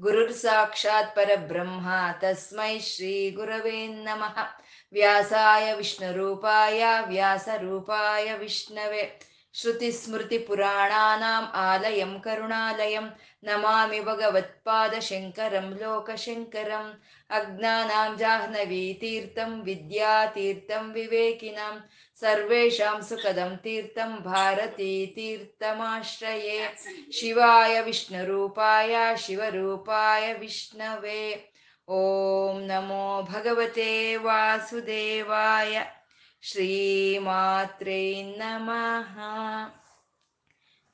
ಗುರುರ್ ಸಾಕ್ಷಾತ್ ಪರಬ್ರಹ್ಮ ತಸ್ಮೈ ಶ್ರೀ ಗುರವೇ ನಮಃ ವ್ಯಾಸಾಯ ವಿಷ್ಣುರೂಪಾಯ ವ್ಯಾಸರೂಪಾಯ ವಿಷ್ಣವೆ ಶ್ರುತಿಸ್ಮೃತಿಪುರಾಣಾನಾम् ಆಲಯಂ ಕರುಣಾಲಯಂ ನಮಾಮಿ ಭಗವತ್ಪಾದಶಂಕರಂ ಲೋಕಶಂಕರಂ ಅಜ್ಞಾನಾಂ ಜಾಹ್ನವೀತೀರ್ಥಂ ವಿದ್ಯಾತೀರ್ಥಂ ವಿವೇಕಿನಾಂ ಸರ್ವೇಷಾಂ ತೀರ್ಥಂ ಭಾರತೀ ತೀರ್ಥಮಾಶ್ರಯೇ ಶಿವಾಯ ವಿಷ್ಣುರೂಪಾಯ ಶಿವರೂಪಾಯ ವಿಷ್ಣವೇ ಓಂ ನಮೋ ಭಗವತೆ ವಾಸುದೇವಾಯ ಶ್ರೀಮಾತ್ರೇ ನಮಃ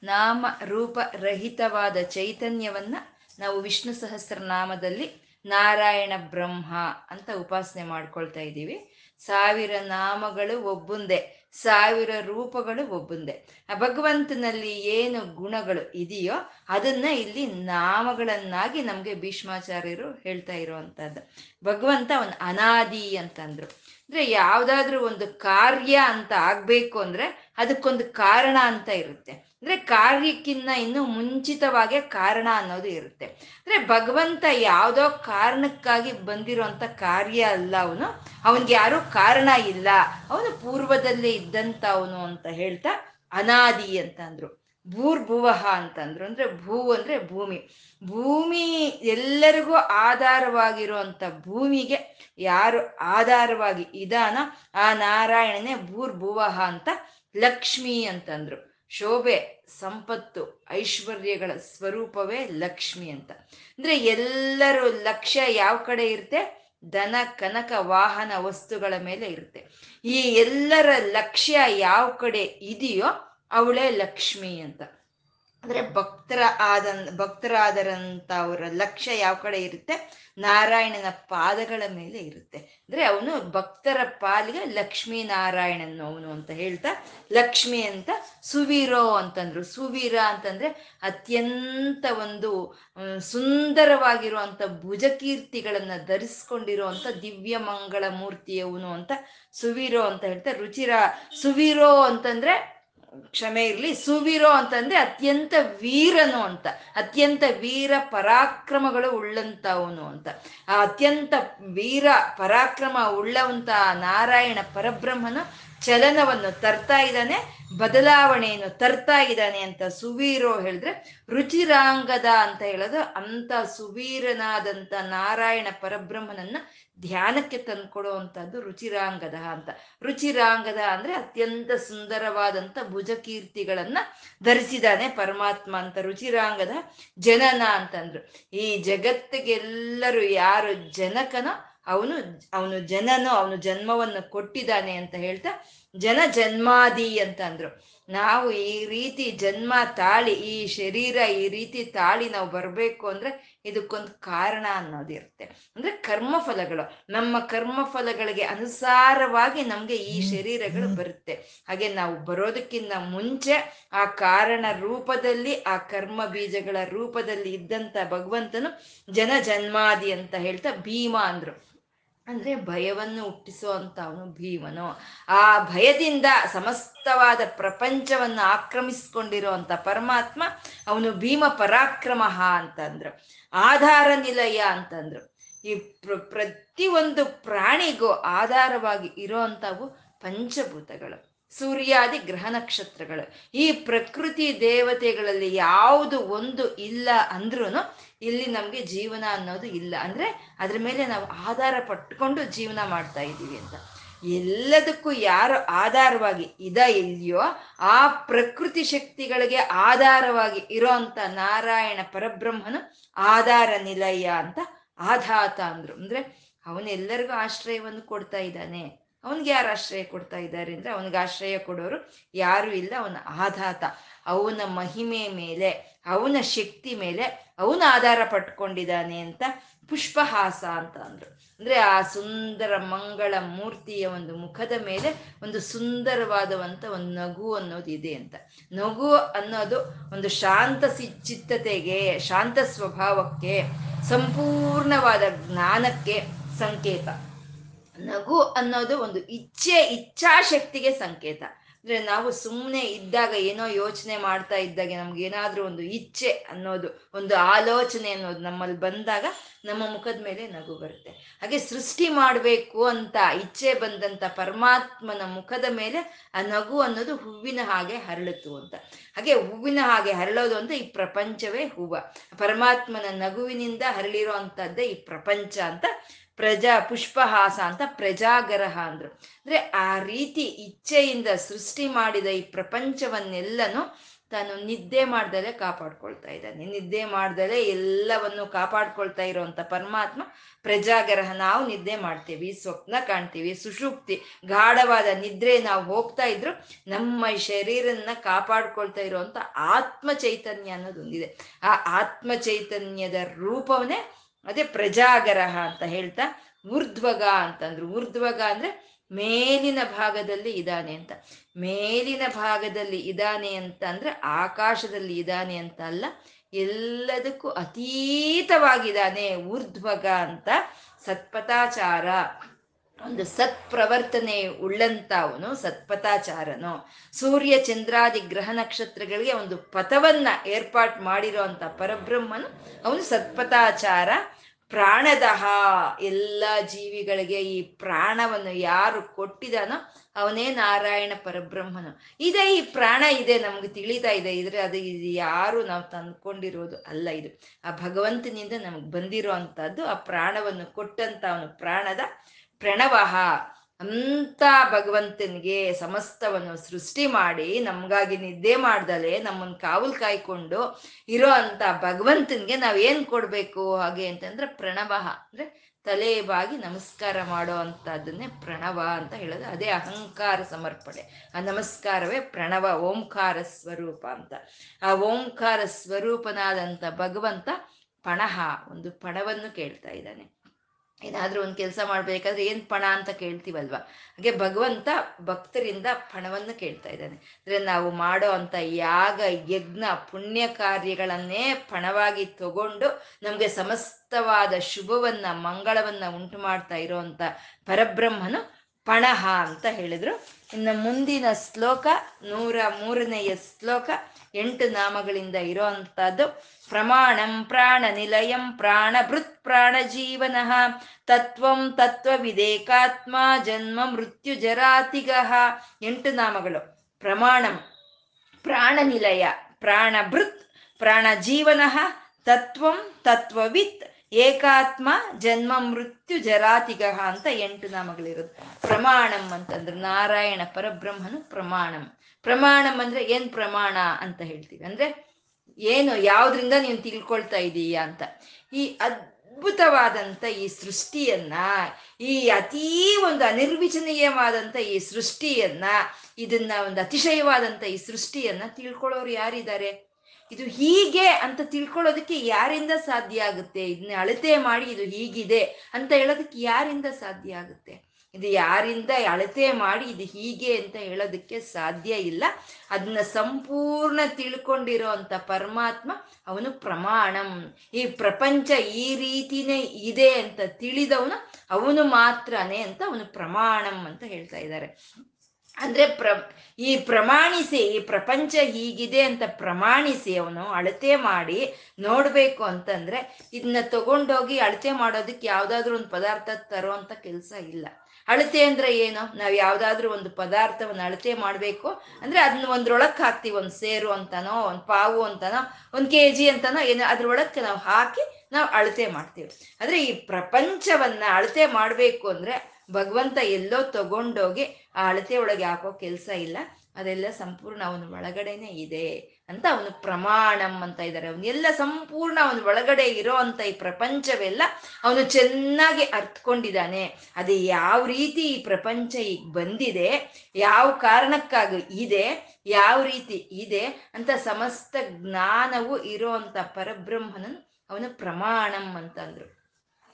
ನಾಮ ರೂಪ ರಹಿತವಾದ ಚೈತನ್ಯವನ್ನ ನಾವು ವಿಷ್ಣು ಸಹಸ್ರನಾಮದಲ್ಲಿ ನಾರಾಯಣ ಬ್ರಹ್ಮ ಅಂತ ಉಪಾಸನೆ ಮಾಡ್ಕೊಳ್ತಾ ಇದ್ದೀವಿ. ಸಾವಿರ ನಾಮಗಳು ಒಬ್ಬುಂದೇ, ಸಾವಿರ ರೂಪಗಳು ಒಬ್ಬುಂದೇ. ಆ ಭಗವಂತನಲ್ಲಿ ಏನು ಗುಣಗಳು ಇದೆಯೋ ಅದನ್ನ ಇಲ್ಲಿ ನಾಮಗಳನ್ನಾಗಿ ನಮ್ಗೆ ಭೀಷ್ಮಾಚಾರ್ಯರು ಹೇಳ್ತಾ ಇರುವಂತಹದ್ದು. ಭಗವಂತ ಅವನ್ ಅನಾದಿ ಅಂತಂದ್ರು. ಅಂದ್ರೆ ಯಾವ್ದಾದ್ರು ಒಂದು ಕಾರ್ಯ ಅಂತ ಆಗ್ಬೇಕು ಅಂದ್ರೆ ಅದಕ್ಕೊಂದು ಕಾರಣ ಅಂತ ಇರುತ್ತೆ. ಅಂದ್ರೆ ಕಾರ್ಯಕ್ಕಿನ್ನ ಇನ್ನು ಮುಂಚಿತವಾಗೇ ಕಾರಣ ಅನ್ನೋದು ಇರುತ್ತೆ. ಅಂದ್ರೆ ಭಗವಂತ ಯಾವುದೋ ಕಾರಣಕ್ಕಾಗಿ ಬಂದಿರೋಂಥ ಕಾರ್ಯ ಅಲ್ಲ ಅವನು. ಅವನ್ಗೆ ಯಾರೂ ಕಾರಣ ಇಲ್ಲ. ಅವನು ಪೂರ್ವದಲ್ಲೇ ಇದ್ದಂತ ಅವನು ಅಂತ ಹೇಳ್ತಾ ಅನಾದಿ ಅಂತ ಅಂದ್ರು. ಭೂರ್ಭುವಃ ಅಂತಂದ್ರು ಅಂದ್ರೆ ಭೂ ಅಂದ್ರೆ ಭೂಮಿ. ಭೂಮಿ ಎಲ್ಲರಿಗೂ ಆಧಾರವಾಗಿರುವಂತ ಭೂಮಿಗೆ ಯಾರು ಆಧಾರವಾಗಿ ಇದಾನ? ಆ ನಾರಾಯಣನೇ ಭೂರ್ಭುವಃ ಅಂತ ಲಕ್ಷ್ಮಿ ಅಂತಂದ್ರು. ಶೋಭೆ, ಸಂಪತ್ತು, ಐಶ್ವರ್ಯಗಳ ಸ್ವರೂಪವೇ ಲಕ್ಷ್ಮಿ ಅಂತ. ಅಂದ್ರೆ ಎಲ್ಲರೂ ಲಕ್ಷ್ಯ ಯಾವ ಕಡೆ ಇರುತ್ತೆ? ದನ ಕನಕ, ವಾಹನ, ವಸ್ತುಗಳ ಮೇಲೆ ಇರುತ್ತೆ. ಈ ಎಲ್ಲರ ಲಕ್ಷ್ಯ ಯಾವ ಕಡೆ ಇದೆಯೋ ಅವಳೇ ಲಕ್ಷ್ಮಿ ಅಂತ. ಅಂದ್ರೆ ಭಕ್ತರ ಆದ ಭಕ್ತರಾದರಂತ ಅವರ ಲಕ್ಷ್ಯ ಯಾವ ಕಡೆ ಇರುತ್ತೆ? ನಾರಾಯಣನ ಪಾದಗಳ ಮೇಲೆ ಇರುತ್ತೆ. ಅಂದ್ರೆ ಅವನು ಭಕ್ತರ ಪಾಲಿಗೆ ಲಕ್ಷ್ಮೀ ನಾರಾಯಣನು ಅವನು ಅಂತ ಹೇಳ್ತಾ, ಲಕ್ಷ್ಮಿ ಅಂತ ಸುವೀರೋ ಅಂತಂದ್ರು. ಸುವೀರ ಅಂತಂದ್ರೆ ಅತ್ಯಂತ ಒಂದು ಸುಂದರವಾಗಿರುವಂತ ಭುಜಕೀರ್ತಿಗಳನ್ನ ಧರಿಸ್ಕೊಂಡಿರುವಂತ ದಿವ್ಯ ಮಂಗಳ ಮೂರ್ತಿಯವನು ಅಂತ ಸುವೀರೋ ಅಂತ ಹೇಳ್ತಾ, ರುಚಿರ ಸುವೀರೋ ಅಂತಂದ್ರೆ ಕ್ಷಮೆ ಇರಲಿ. ಸುವೀರೋ ಅಂತಂದ್ರೆ ಅತ್ಯಂತ ವೀರನು ಅಂತ. ಅತ್ಯಂತ ವೀರ ಪರಾಕ್ರಮಗಳು ಉಳ್ಳಂತವನು ಅಂತ. ಆ ಅತ್ಯಂತ ವೀರ ಪರಾಕ್ರಮ ಉಳ್ಳವಂತ ನಾರಾಯಣ ಪರಬ್ರಹ್ಮನು ಚಲನವನ್ನು ತರ್ತಾ ಇದ್ದಾನೆ, ಬದಲಾವಣೆಯನ್ನು ತರ್ತಾ ಇದ್ದಾನೆ ಅಂತ ಸುವೀರೋ ಹೇಳಿದ್ರೆ, ರುಚಿರಾಂಗದ ಅಂತ ಹೇಳೋದು ಅಂತ ಸುವೀರನಾದಂಥ ನಾರಾಯಣ ಪರಬ್ರಹ್ಮನನ್ನ ಧ್ಯಾನಕ್ಕೆ ತಂದ್ಕೊಡುವಂಥದ್ದು ರುಚಿರಾಂಗದ ಅಂತ. ರುಚಿರಾಂಗದ ಅಂದ್ರೆ ಅತ್ಯಂತ ಸುಂದರವಾದಂಥ ಭುಜಕೀರ್ತಿಗಳನ್ನ ಧರಿಸಿದಾನೆ ಪರಮಾತ್ಮ ಅಂತ, ರುಚಿರಾಂಗದ ಜನನ ಅಂತಂದ್ರು. ಈ ಜಗತ್ತಿಗೆಲ್ಲರೂ ಯಾರು ಜನಕನೋ ಅವನು ಅವನು ಜನನು ಅವನು ಜನ್ಮವನ್ನು ಕೊಟ್ಟಿದ್ದಾನೆ ಅಂತ ಹೇಳ್ತಾ ಜನ ಜನ್ಮಾದಿ ಅಂತ ಅಂದ್ರು. ನಾವು ಈ ರೀತಿ ಜನ್ಮ ತಾಳಿ ಈ ಶರೀರ ಈ ರೀತಿ ತಾಳಿ ನಾವು ಬರಬೇಕು ಅಂದ್ರೆ ಇದಕ್ಕೊಂದು ಕಾರಣ ಅನ್ನೋದಿರುತ್ತೆ ಅಂದ್ರೆ ಕರ್ಮಫಲಗಳು ನಮ್ಮ ಕರ್ಮಫಲಗಳಿಗೆ ಅನುಸಾರವಾಗಿ ನಮ್ಗೆ ಈ ಶರೀರಗಳು ಬರುತ್ತೆ. ಹಾಗೆ ನಾವು ಬರೋದಕ್ಕಿಂತ ಮುಂಚೆ ಆ ಕಾರಣ ರೂಪದಲ್ಲಿ ಆ ಕರ್ಮ ಬೀಜಗಳ ರೂಪದಲ್ಲಿ ಇದ್ದಂತ ಭಗವಂತನು ಜನ ಜನ್ಮಾದಿ ಅಂತ ಹೇಳ್ತಾ ಭೀಮ ಅಂದ್ರು. ಅಂದ್ರೆ ಭಯವನ್ನು ಹುಟ್ಟಿಸುವಂತ ಅವನು ಭೀಮನು. ಆ ಭಯದಿಂದ ಸಮಸ್ತವಾದ ಪ್ರಪಂಚವನ್ನು ಆಕ್ರಮಿಸಿಕೊಂಡಿರುವಂತ ಪರಮಾತ್ಮ ಅವನು ಭೀಮ ಪರಾಕ್ರಮ ಅಂತಂದ್ರು. ಆಧಾರ ನಿಲಯ ಅಂತಂದ್ರು. ಈ ಪ್ರ, ಪ್ರತಿಯೊಂದು ಪ್ರಾಣಿಗೂ ಆಧಾರವಾಗಿ ಇರೋವಂಥವು ಪಂಚಭೂತಗಳು. ಸೂರ್ಯಾದಿ ಗ್ರಹ ನಕ್ಷತ್ರಗಳು. ಈ ಪ್ರಕೃತಿ ದೇವತೆಗಳಲ್ಲಿ ಯಾವುದು ಒಂದು ಇಲ್ಲ ಅಂದ್ರೂ ಇಲ್ಲಿ ನಮಗೆ ಜೀವನ ಅನ್ನೋದು ಇಲ್ಲ. ಅಂದ್ರೆ ಅದ್ರ ಮೇಲೆ ನಾವು ಆಧಾರ ಪಟ್ಕೊಂಡು ಜೀವನ ಮಾಡ್ತಾ ಇದ್ದೀವಿ ಅಂತ. ಎಲ್ಲದಕ್ಕೂ ಯಾರು ಆಧಾರವಾಗಿ ಇದ ಇದೆಯೋ ಆ ಪ್ರಕೃತಿ ಶಕ್ತಿಗಳಿಗೆ ಆಧಾರವಾಗಿ ಇರೋಂಥ ನಾರಾಯಣ ಪರಬ್ರಹ್ಮನು ಆಧಾರ ನಿಲಯ ಅಂತ ಆಧಾತ ಅಂದ್ರು. ಅಂದ್ರೆ ಅವನೆಲ್ಲರಿಗೂ ಆಶ್ರಯವನ್ನು ಕೊಡ್ತಾ ಇದ್ದಾನೆ. ಅವನಿಗೆ ಯಾರು ಆಶ್ರಯ ಕೊಡ್ತಾ ಇದ್ದಾರೆ ಅಂದ್ರೆ ಅವನಿಗೆ ಆಶ್ರಯ ಕೊಡೋರು ಯಾರು ಇಲ್ಲ, ಅವನ ಆಧಾತ ಅವನ ಮಹಿಮೆ ಮೇಲೆ, ಅವನ ಶಕ್ತಿ ಮೇಲೆ ಅವನ ಆಧಾರ ಪಟ್ಕೊಂಡಿದ್ದಾನೆ ಅಂತ ಪುಷ್ಪಹಾಸ ಅಂತ ಅಂದರು. ಅಂದ್ರೆ ಆ ಸುಂದರ ಮಂಗಳ ಮೂರ್ತಿಯ ಒಂದು ಮುಖದ ಮೇಲೆ ಒಂದು ಸುಂದರವಾದವಂತ ಒಂದು ನಗು ಅನ್ನೋದು ಇದೆ ಅಂತ. ನಗು ಅನ್ನೋದು ಒಂದು ಶಾಂತ ಚಿತ್ತತೆಗೆ, ಶಾಂತ ಸ್ವಭಾವಕ್ಕೆ, ಸಂಪೂರ್ಣವಾದ ಜ್ಞಾನಕ್ಕೆ ಸಂಕೇತ. ನಗು ಅನ್ನೋದು ಒಂದು ಇಚ್ಛೆ, ಇಚ್ಛಾಶಕ್ತಿಗೆ ಸಂಕೇತ. ಅಂದ್ರೆ ನಾವು ಸುಮ್ಮನೆ ಇದ್ದಾಗ ಏನೋ ಯೋಚನೆ ಮಾಡ್ತಾ ಇದ್ದಾಗ ನಮ್ಗೆ ಏನಾದ್ರೂ ಒಂದು ಇಚ್ಛೆ ಅನ್ನೋದು, ಒಂದು ಆಲೋಚನೆ ಅನ್ನೋದು ನಮ್ಮಲ್ಲಿ ಬಂದಾಗ ನಮ್ಮ ಮುಖದ ಮೇಲೆ ನಗು ಬರುತ್ತೆ. ಹಾಗೆ ಸೃಷ್ಟಿ ಮಾಡಬೇಕು ಅಂತ ಇಚ್ಛೆ ಬಂದಂತ ಪರಮಾತ್ಮನ ಮುಖದ ಮೇಲೆ ಆ ನಗು ಅನ್ನೋದು ಹೂವಿನ ಹಾಗೆ ಹರಳಿತು ಅಂತ. ಹಾಗೆ ಹೂವಿನ ಹಾಗೆ ಹರಳೋದು ಅಂತ ಈ ಪ್ರಪಂಚವೇ ಹೂವ. ಪರಮಾತ್ಮನ ನಗುವಿನಿಂದ ಹರಳಿರೋ ಅಂತದ್ದೇ ಈ ಪ್ರಪಂಚ ಅಂತ ಪ್ರಜಾ ಪುಷ್ಪಹಾಸ ಅಂತ ಪ್ರಜಾಗರಹ ಅಂದ್ರು. ಅಂದ್ರೆ ಆ ರೀತಿ ಇಚ್ಛೆಯಿಂದ ಸೃಷ್ಟಿ ಮಾಡಿದ ಈ ಪ್ರಪಂಚವನ್ನೆಲ್ಲನೂ ತಾನು ನಿದ್ದೆ ಮಾಡ್ದಲೆ ಕಾಪಾಡ್ಕೊಳ್ತಾ ಇದ್ದಾನೆ. ನಿದ್ದೆ ಮಾಡ್ದಲೆ ಎಲ್ಲವನ್ನು ಕಾಪಾಡ್ಕೊಳ್ತಾ ಇರೋವಂಥ ಪರಮಾತ್ಮ ಪ್ರಜಾಗರಹ ನಾವು ನಿದ್ದೆ ಮಾಡ್ತೀವಿ, ಸ್ವಪ್ನ ಕಾಣ್ತೀವಿ, ಸುಷುಪ್ತಿ, ಗಾಢವಾದ ನಿದ್ರೆ ನಾವು ಹೋಗ್ತಾ ಇದ್ರು ನಮ್ಮ ಶರೀರನ್ನ ಕಾಪಾಡ್ಕೊಳ್ತಾ ಇರುವಂತ ಆತ್ಮ ಚೈತನ್ಯ ಅನ್ನೋದೊಂದಿದೆ. ಆ ಆತ್ಮ ಚೈತನ್ಯದ ರೂಪವನ್ನೇ ಅದೇ ಪ್ರಜಾಗರಹ ಅಂತ ಹೇಳ್ತಾ ಊರ್ಧ್ವಗ ಅಂತಂದ್ರು. ಊರ್ಧ್ವಗ ಅಂದ್ರೆ ಮೇಲಿನ ಭಾಗದಲ್ಲಿ ಇದ್ದಾನೆ ಅಂತ. ಮೇಲಿನ ಭಾಗದಲ್ಲಿ ಇದ್ದಾನೆ ಅಂತ ಅಂದ್ರೆ ಆಕಾಶದಲ್ಲಿ ಇದ್ದಾನೆ ಅಂತ ಅಲ್ಲ, ಎಲ್ಲದಕ್ಕೂ ಅತೀತವಾಗಿದ್ದಾನೆ ಊರ್ಧ್ವಗ ಅಂತ ಸತ್ಪಥಾಚಾರ. ಒಂದು ಸತ್ಪ್ರವರ್ತನೆ ಉಳ್ಳಂತವನು ಸತ್ಪಥಾಚಾರನು. ಸೂರ್ಯ ಚಂದ್ರಾದಿ ಗ್ರಹ ನಕ್ಷತ್ರಗಳಿಗೆ ಒಂದು ಪಥವನ್ನ ಏರ್ಪಾಟ್ ಮಾಡಿರೋ ಪರಬ್ರಹ್ಮನು ಅವನು ಸತ್ಪಥಾಚಾರ, ಪ್ರಾಣದಹ, ಎಲ್ಲ ಜೀವಿಗಳಿಗೆ ಈ ಪ್ರಾಣವನ್ನು ಯಾರು ಕೊಟ್ಟಿದಾನೋ ಅವನೇ ನಾರಾಯಣ ಪರಬ್ರಹ್ಮನು. ಇದೆ ಈ ಪ್ರಾಣ ಇದೆ, ನಮ್ಗೆ ತಿಳಿತಾ ಇದೆ. ಇದ್ರೆ ಅದು ಇದು ಯಾರು ನಾವು ತಂದ್ಕೊಂಡಿರೋದು ಅಲ್ಲ ಇದು. ಆ ಭಗವಂತನಿಂದ ನಮ್ಗೆ ಬಂದಿರೋ ಆ ಪ್ರಾಣವನ್ನು ಕೊಟ್ಟಂತ ಅವನು ಪ್ರಾಣದ ಪ್ರಣವಹ ಅಂತ ಭಗವಂತನಿಗೆ ಸಮಸ್ತವನ್ನು ಸೃಷ್ಟಿ ಮಾಡಿ ನಮಗಾಗಿ ನಿದ್ದೆ ಮಾಡ್ದಲೆ ನಮ್ಮನ್ನ ಕಾವಲು ಕಾಯ್ಕೊಂಡು ಇರೋ ಅಂತ ಭಗವಂತನಿಗೆ ನಾವು ಏನು ಕೊಡಬೇಕು ಹಾಗೆ ಅಂತಂದ್ರೆ ಪ್ರಣವ ಅಂದ್ರೆ ತಲೆ ಬಾಗಿ ನಮಸ್ಕಾರ ಮಾಡೋ ಅಂಥದ್ದನ್ನೇ ಪ್ರಣವ ಅಂತ ಹೇಳೋದು. ಅದೇ ಅಹಂಕಾರ ಸಮರ್ಪಣೆ. ಆ ನಮಸ್ಕಾರವೇ ಪ್ರಣವ, ಓಂಕಾರ ಸ್ವರೂಪ ಅಂತ. ಆ ಓಂಕಾರ ಸ್ವರೂಪನಾದಂಥ ಭಗವಂತ ಪಣಹ, ಒಂದು ಪಣವನ್ನು ಕೇಳ್ತಾ ಇದ್ದಾನೆ. ಏನಾದ್ರೂ ಒಂದು ಕೆಲಸ ಮಾಡಬೇಕಾದ್ರೆ ಏನು ಪಣ ಅಂತ ಕೇಳ್ತೀವಲ್ವ? ಹಾಗೆ ಭಗವಂತ ಭಕ್ತರಿಂದ ಪಣವನ್ನು ಕೇಳ್ತಾ ಇದ್ದಾನೆ. ಅಂದ್ರೆ ನಾವು ಮಾಡೋ ಅಂತ ಯಾಗ, ಯಜ್ಞ, ಪುಣ್ಯ ಕಾರ್ಯಗಳನ್ನೇ ಪಣವಾಗಿ ತಗೊಂಡು ನಮಗೆ ಸಮಸ್ತವಾದ ಶುಭವನ್ನ, ಮಂಗಳವನ್ನ ಉಂಟು ಮಾಡ್ತಾ ಇರೋಂಥ ಪರಬ್ರಹ್ಮನು ಪಣಹ ಅಂತ ಹೇಳಿದ್ರು. ಇನ್ನು ಮುಂದಿನ ಶ್ಲೋಕ ನೂರ ಮೂರನೆಯ ಶ್ಲೋಕ ಎಂಟು ನಾಮಗಳಿಂದ ಇರೋ ಅಂಥದ್ದು. ಪ್ರಮಾಣಂ ಪ್ರಾಣ ನಿಲಯಂ ಪ್ರಾಣ ಭೃತ್ ಪ್ರಾಣ ಜೀವನ ತತ್ವಂ ತತ್ವ ವಿದೇಕಾತ್ಮ ಜನ್ಮ ಮೃತ್ಯು ಜರಾತಿಗಹ ಎಂಟು ನಾಮಗಳು. ಪ್ರಮಾಣಂ ಪ್ರಾಣ ನಿಲಯ ಪ್ರಾಣ ಜೀವನ ತತ್ವಂ ತತ್ವವಿತ್ ಏಕಾತ್ಮ ಜನ್ಮ ಮೃತ್ಯು ಜರಾತಿಗಹ ಅಂತ ಎಂಟು ನಾಮಗಳಿರೋದು. ಪ್ರಮಾಣಂ ಅಂತಂದ್ರೆ ನಾರಾಯಣ ಪರಬ್ರಹ್ಮನು ಪ್ರಮಾಣಂ. ಪ್ರಮಾಣಂ ಅಂದ್ರೆ ಏನ್ ಪ್ರಮಾಣ ಅಂತ ಹೇಳ್ತೀವಿ. ಅಂದ್ರೆ ಏನು, ಯಾವ್ದ್ರಿಂದ ನೀವು ತಿಳ್ಕೊಳ್ತಾ ಇದೀಯಾ ಅಂತ. ಈ ಅದ್ಭುತವಾದಂಥ ಈ ಸೃಷ್ಟಿಯನ್ನ, ಈ ಅತೀ ಒಂದು ಅನಿರ್ವಿಚನೀಯವಾದಂಥ ಈ ಸೃಷ್ಟಿಯನ್ನ, ಇದನ್ನ ಒಂದು ಅತಿಶಯವಾದಂಥ ಈ ಸೃಷ್ಟಿಯನ್ನ ತಿಳ್ಕೊಳ್ಳೋರು ಯಾರಿದ್ದಾರೆ? ಇದು ಹೀಗೆ ಅಂತ ತಿಳ್ಕೊಳ್ಳೋದಕ್ಕೆ ಯಾರಿಂದ ಸಾಧ್ಯ ಆಗುತ್ತೆ? ಇದನ್ನ ಅಳತೆ ಮಾಡಿ ಇದು ಹೀಗಿದೆ ಅಂತ ಹೇಳೋದಕ್ಕೆ ಯಾರಿಂದ ಸಾಧ್ಯ ಆಗುತ್ತೆ? ಇದು ಯಾರಿಂದ ಅಳತೆ ಮಾಡಿ ಇದು ಹೀಗೆ ಅಂತ ಹೇಳೋದಕ್ಕೆ ಸಾಧ್ಯ ಇಲ್ಲ. ಅದನ್ನ ಸಂಪೂರ್ಣ ತಿಳ್ಕೊಂಡಿರೋ ಪರಮಾತ್ಮ ಅವನು ಪ್ರಮಾಣಂ. ಈ ಪ್ರಪಂಚ ಈ ರೀತಿನೇ ಇದೆ ಅಂತ ತಿಳಿದವನು ಅವನು ಮಾತ್ರನೇ ಅಂತ ಅವನು ಪ್ರಮಾಣಂ ಅಂತ ಹೇಳ್ತಾ ಇದ್ದಾರೆ. ಅಂದ್ರೆ ಪ್ರ, ಈ ಪ್ರಮಾಣಿಸಿ, ಈ ಪ್ರಪಂಚ ಹೀಗಿದೆ ಅಂತ ಪ್ರಮಾಣಿಸಿ ಅವನು ಅಳತೆ ಮಾಡಿ ನೋಡ್ಬೇಕು ಅಂತಂದ್ರೆ ಇದನ್ನ ತಗೊಂಡೋಗಿ ಅಳತೆ ಮಾಡೋದಕ್ಕೆ ಯಾವ್ದಾದ್ರು ಒಂದು ಪದಾರ್ಥ ತರೋ ಅಂತ ಕೆಲಸ ಇಲ್ಲ. ಅಳತೆ ಅಂದ್ರೆ ಏನು? ನಾವು ಯಾವ್ದಾದ್ರು ಒಂದು ಪದಾರ್ಥವನ್ನು ಅಳತೆ ಮಾಡಬೇಕು ಅಂದ್ರೆ ಅದನ್ನ ಒಂದ್ರೊಳಕ್ ಹಾಕ್ತಿವಿ, ಒಂದು ಸೇರು ಅಂತನೋ, ಒಂದು ಪಾವು ಅಂತನೋ, ಒಂದು ಕೆ ಜಿ ಅಂತನೋ, ಏನೋ ಅದ್ರೊಳಕ್ಕೆ ನಾವು ಹಾಕಿ ನಾವು ಅಳತೆ ಮಾಡ್ತೀವಿ. ಅಂದ್ರೆ ಈ ಪ್ರಪಂಚವನ್ನ ಅಳತೆ ಮಾಡಬೇಕು ಅಂದ್ರೆ ಭಗವಂತ ಎಲ್ಲೋ ತಗೊಂಡೋಗಿ ಆ ಅಳತೆ ಒಳಗೆ ಹಾಕೋ ಕೆಲಸ ಇಲ್ಲ. ಅದೆಲ್ಲ ಸಂಪೂರ್ಣ ಅವನ ಒಳಗಡೆನೆ ಇದೆ. ಅಂತ ಅವನು ಪ್ರಮಾಣಂ ಅಂತ ಇದ್ದಾರೆ. ಅವನೆಲ್ಲ ಸಂಪೂರ್ಣ ಅವನ ಒಳಗಡೆ ಇರೋ ಅಂತ ಈ ಪ್ರಪಂಚವೆಲ್ಲ ಅವನು ಚೆನ್ನಾಗಿ ಅರ್ಥಕೊಂಡಿದ್ದಾನೆ ಅದು ಯಾವ ರೀತಿ ಈ ಪ್ರಪಂಚ ಈಗ ಬಂದಿದೆ, ಯಾವ ಕಾರಣಕ್ಕಾಗಿ ಇದೆ, ಯಾವ ರೀತಿ ಇದೆ ಅಂತ ಸಮಸ್ತ ಜ್ಞಾನವು ಇರೋ ಅಂತ ಪರಬ್ರಹ್ಮನನ್ ಅವನು ಪ್ರಮಾಣಂ ಅಂತಂದ್ರು.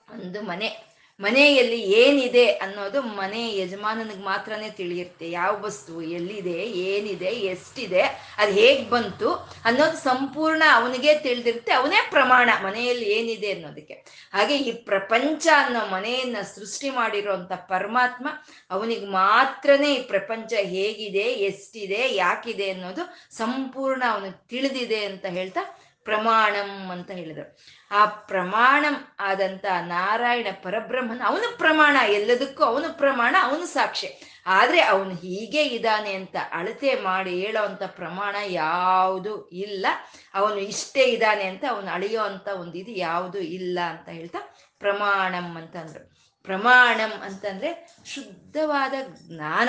ಒಂದು ಮನೆ. ಮನೆಯಲ್ಲಿ ಏನಿದೆ ಅನ್ನೋದು ಮನೆ ಯಜಮಾನನಿಗೆ ಮಾತ್ರನೇ ತಿಳಿಯುತ್ತೆ. ಯಾವ ವಸ್ತು ಎಲ್ಲಿದೆ, ಏನಿದೆ, ಎಷ್ಟಿದೆ, ಅದು ಹೇಗ್ ಬಂತು ಅನ್ನೋದು ಸಂಪೂರ್ಣ ಅವನಿಗೆ ತಿಳಿದಿರುತ್ತೆ. ಅವನೇ ಪ್ರಮಾಣ ಮನೆಯಲ್ಲಿ ಏನಿದೆ ಅನ್ನೋದಕ್ಕೆ. ಹಾಗೆ ಈ ಪ್ರಪಂಚ ಅನ್ನೋ ಮನೆಯನ್ನ ಸೃಷ್ಟಿ ಮಾಡಿರೋಂಥ ಪರಮಾತ್ಮ ಅವನಿಗೆ ಮಾತ್ರನೇ ಈ ಪ್ರಪಂಚ ಹೇಗಿದೆ, ಎಷ್ಟಿದೆ, ಯಾಕಿದೆ ಅನ್ನೋದು ಸಂಪೂರ್ಣ ಅವನಿಗೆ ತಿಳಿದಿದೆ ಅಂತ ಹೇಳ್ತಾ ಪ್ರಮಾಣಂ ಅಂತ ಹೇಳಿದರು. ಆ ಪ್ರಮಾಣಂ ಆದಂತ ನಾರಾಯಣ ಪರಬ್ರಹ್ಮನ ಅವನು ಪ್ರಮಾಣ, ಎಲ್ಲದಕ್ಕೂ ಅವನು ಪ್ರಮಾಣ, ಅವನು ಸಾಕ್ಷಿ. ಆದ್ರೆ ಅವನು ಹೀಗೆ ಇದ್ದಾನೆ ಅಂತ ಅಳತೆ ಮಾಡಿ ಹೇಳೋ ಅಂತ ಪ್ರಮಾಣ ಯಾವುದು ಇಲ್ಲ. ಅವನು ಇಷ್ಟೇ ಇದ್ದಾನೆ ಅಂತ ಅವನು ಅಳೆಯೋ ಅಂತ ಒಂದು ಇದು ಯಾವುದು ಇಲ್ಲ ಅಂತ ಹೇಳ್ತಾ ಪ್ರಮಾಣಂ ಅಂತಂದ್ರು. ಪ್ರಮಾಣಂ ಅಂತಂದ್ರೆ ಶುದ್ಧವಾದ ಜ್ಞಾನ.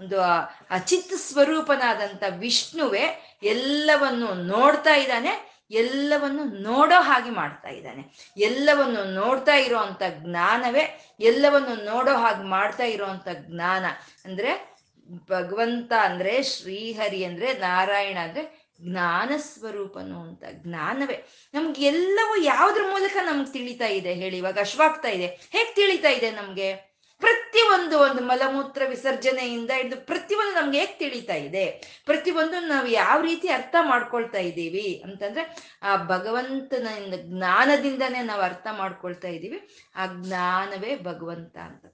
ಒಂದು ಅಚಿತ್ ಸ್ವರೂಪನಾದಂಥ ವಿಷ್ಣುವೇ ಎಲ್ಲವನ್ನು ನೋಡ್ತಾ ಇದ್ದಾನೆ. ಎಲ್ಲವನ್ನು ನೋಡೋ ಹಾಗೆ ಮಾಡ್ತಾ ಇದ್ದಾನೆ. ಎಲ್ಲವನ್ನು ನೋಡ್ತಾ ಇರೋವಂಥ ಜ್ಞಾನವೇ, ಎಲ್ಲವನ್ನು ನೋಡೋ ಹಾಗೆ ಮಾಡ್ತಾ ಇರೋವಂಥ ಜ್ಞಾನ. ಅಂದ್ರೆ ಭಗವಂತ ಅಂದ್ರೆ ಶ್ರೀಹರಿ ಅಂದ್ರೆ ನಾರಾಯಣ ಅಂದ್ರೆ ಜ್ಞಾನ ಸ್ವರೂಪನು ಅಂತ, ಜ್ಞಾನವೇ. ನಮ್ಗೆ ಎಲ್ಲವೂ ಯಾವ್ದ್ರ ಮೂಲಕ ನಮ್ಗೆ ತಿಳಿತಾ ಇದೆ ಹೇಳಿ, ಇವಾಗ ಅಶ್ವಾಗ್ತಾ ಇದೆ. ಹೇಗೆ ತಿಳಿತಾ ಇದೆ ನಮ್ಗೆ? ಪ್ರತಿಯೊಂದು ಒಂದು ಮಲಮೂತ್ರ ವಿಸರ್ಜನೆಯಿಂದ ಹಿಡಿದು ಪ್ರತಿಯೊಂದು ನಮ್ಗೆ ಹೇಗೆ ತಿಳಿತಾ ಇದೆ? ಪ್ರತಿಯೊಂದು ನಾವು ಯಾವ ರೀತಿ ಅರ್ಥ ಮಾಡ್ಕೊಳ್ತಾ ಇದ್ದೀವಿ ಅಂತಂದ್ರೆ, ಆ ಭಗವಂತನ ಜ್ಞಾನದಿಂದನೇ ನಾವು ಅರ್ಥ ಮಾಡ್ಕೊಳ್ತಾ ಇದ್ದೀವಿ. ಆ ಜ್ಞಾನವೇ ಭಗವಂತ ಅಂತ.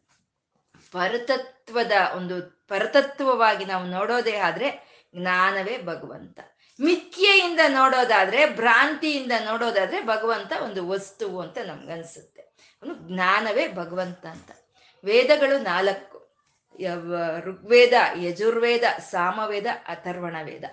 ಪರತತ್ವದ ಒಂದು, ಪರತತ್ವವಾಗಿ ನಾವು ನೋಡೋದೇ ಆದ್ರೆ ಜ್ಞಾನವೇ ಭಗವಂತ. ಮಿಥ್ಯೆಯಿಂದ ನೋಡೋದಾದ್ರೆ, ಭ್ರಾಂತಿಯಿಂದ ನೋಡೋದಾದ್ರೆ ಭಗವಂತ ಒಂದು ವಸ್ತುವು ಅಂತ ನಮ್ಗನ್ಸುತ್ತೆ. ಅವನು ಜ್ಞಾನವೇ ಭಗವಂತ ಅಂತ. ವೇದಗಳು ನಾಲ್ಕು. ಋಗ್ವೇದ, ಯಜುರ್ವೇದ, ಸಾಮವೇದ ಅಥರ್ವಣ ವೇದ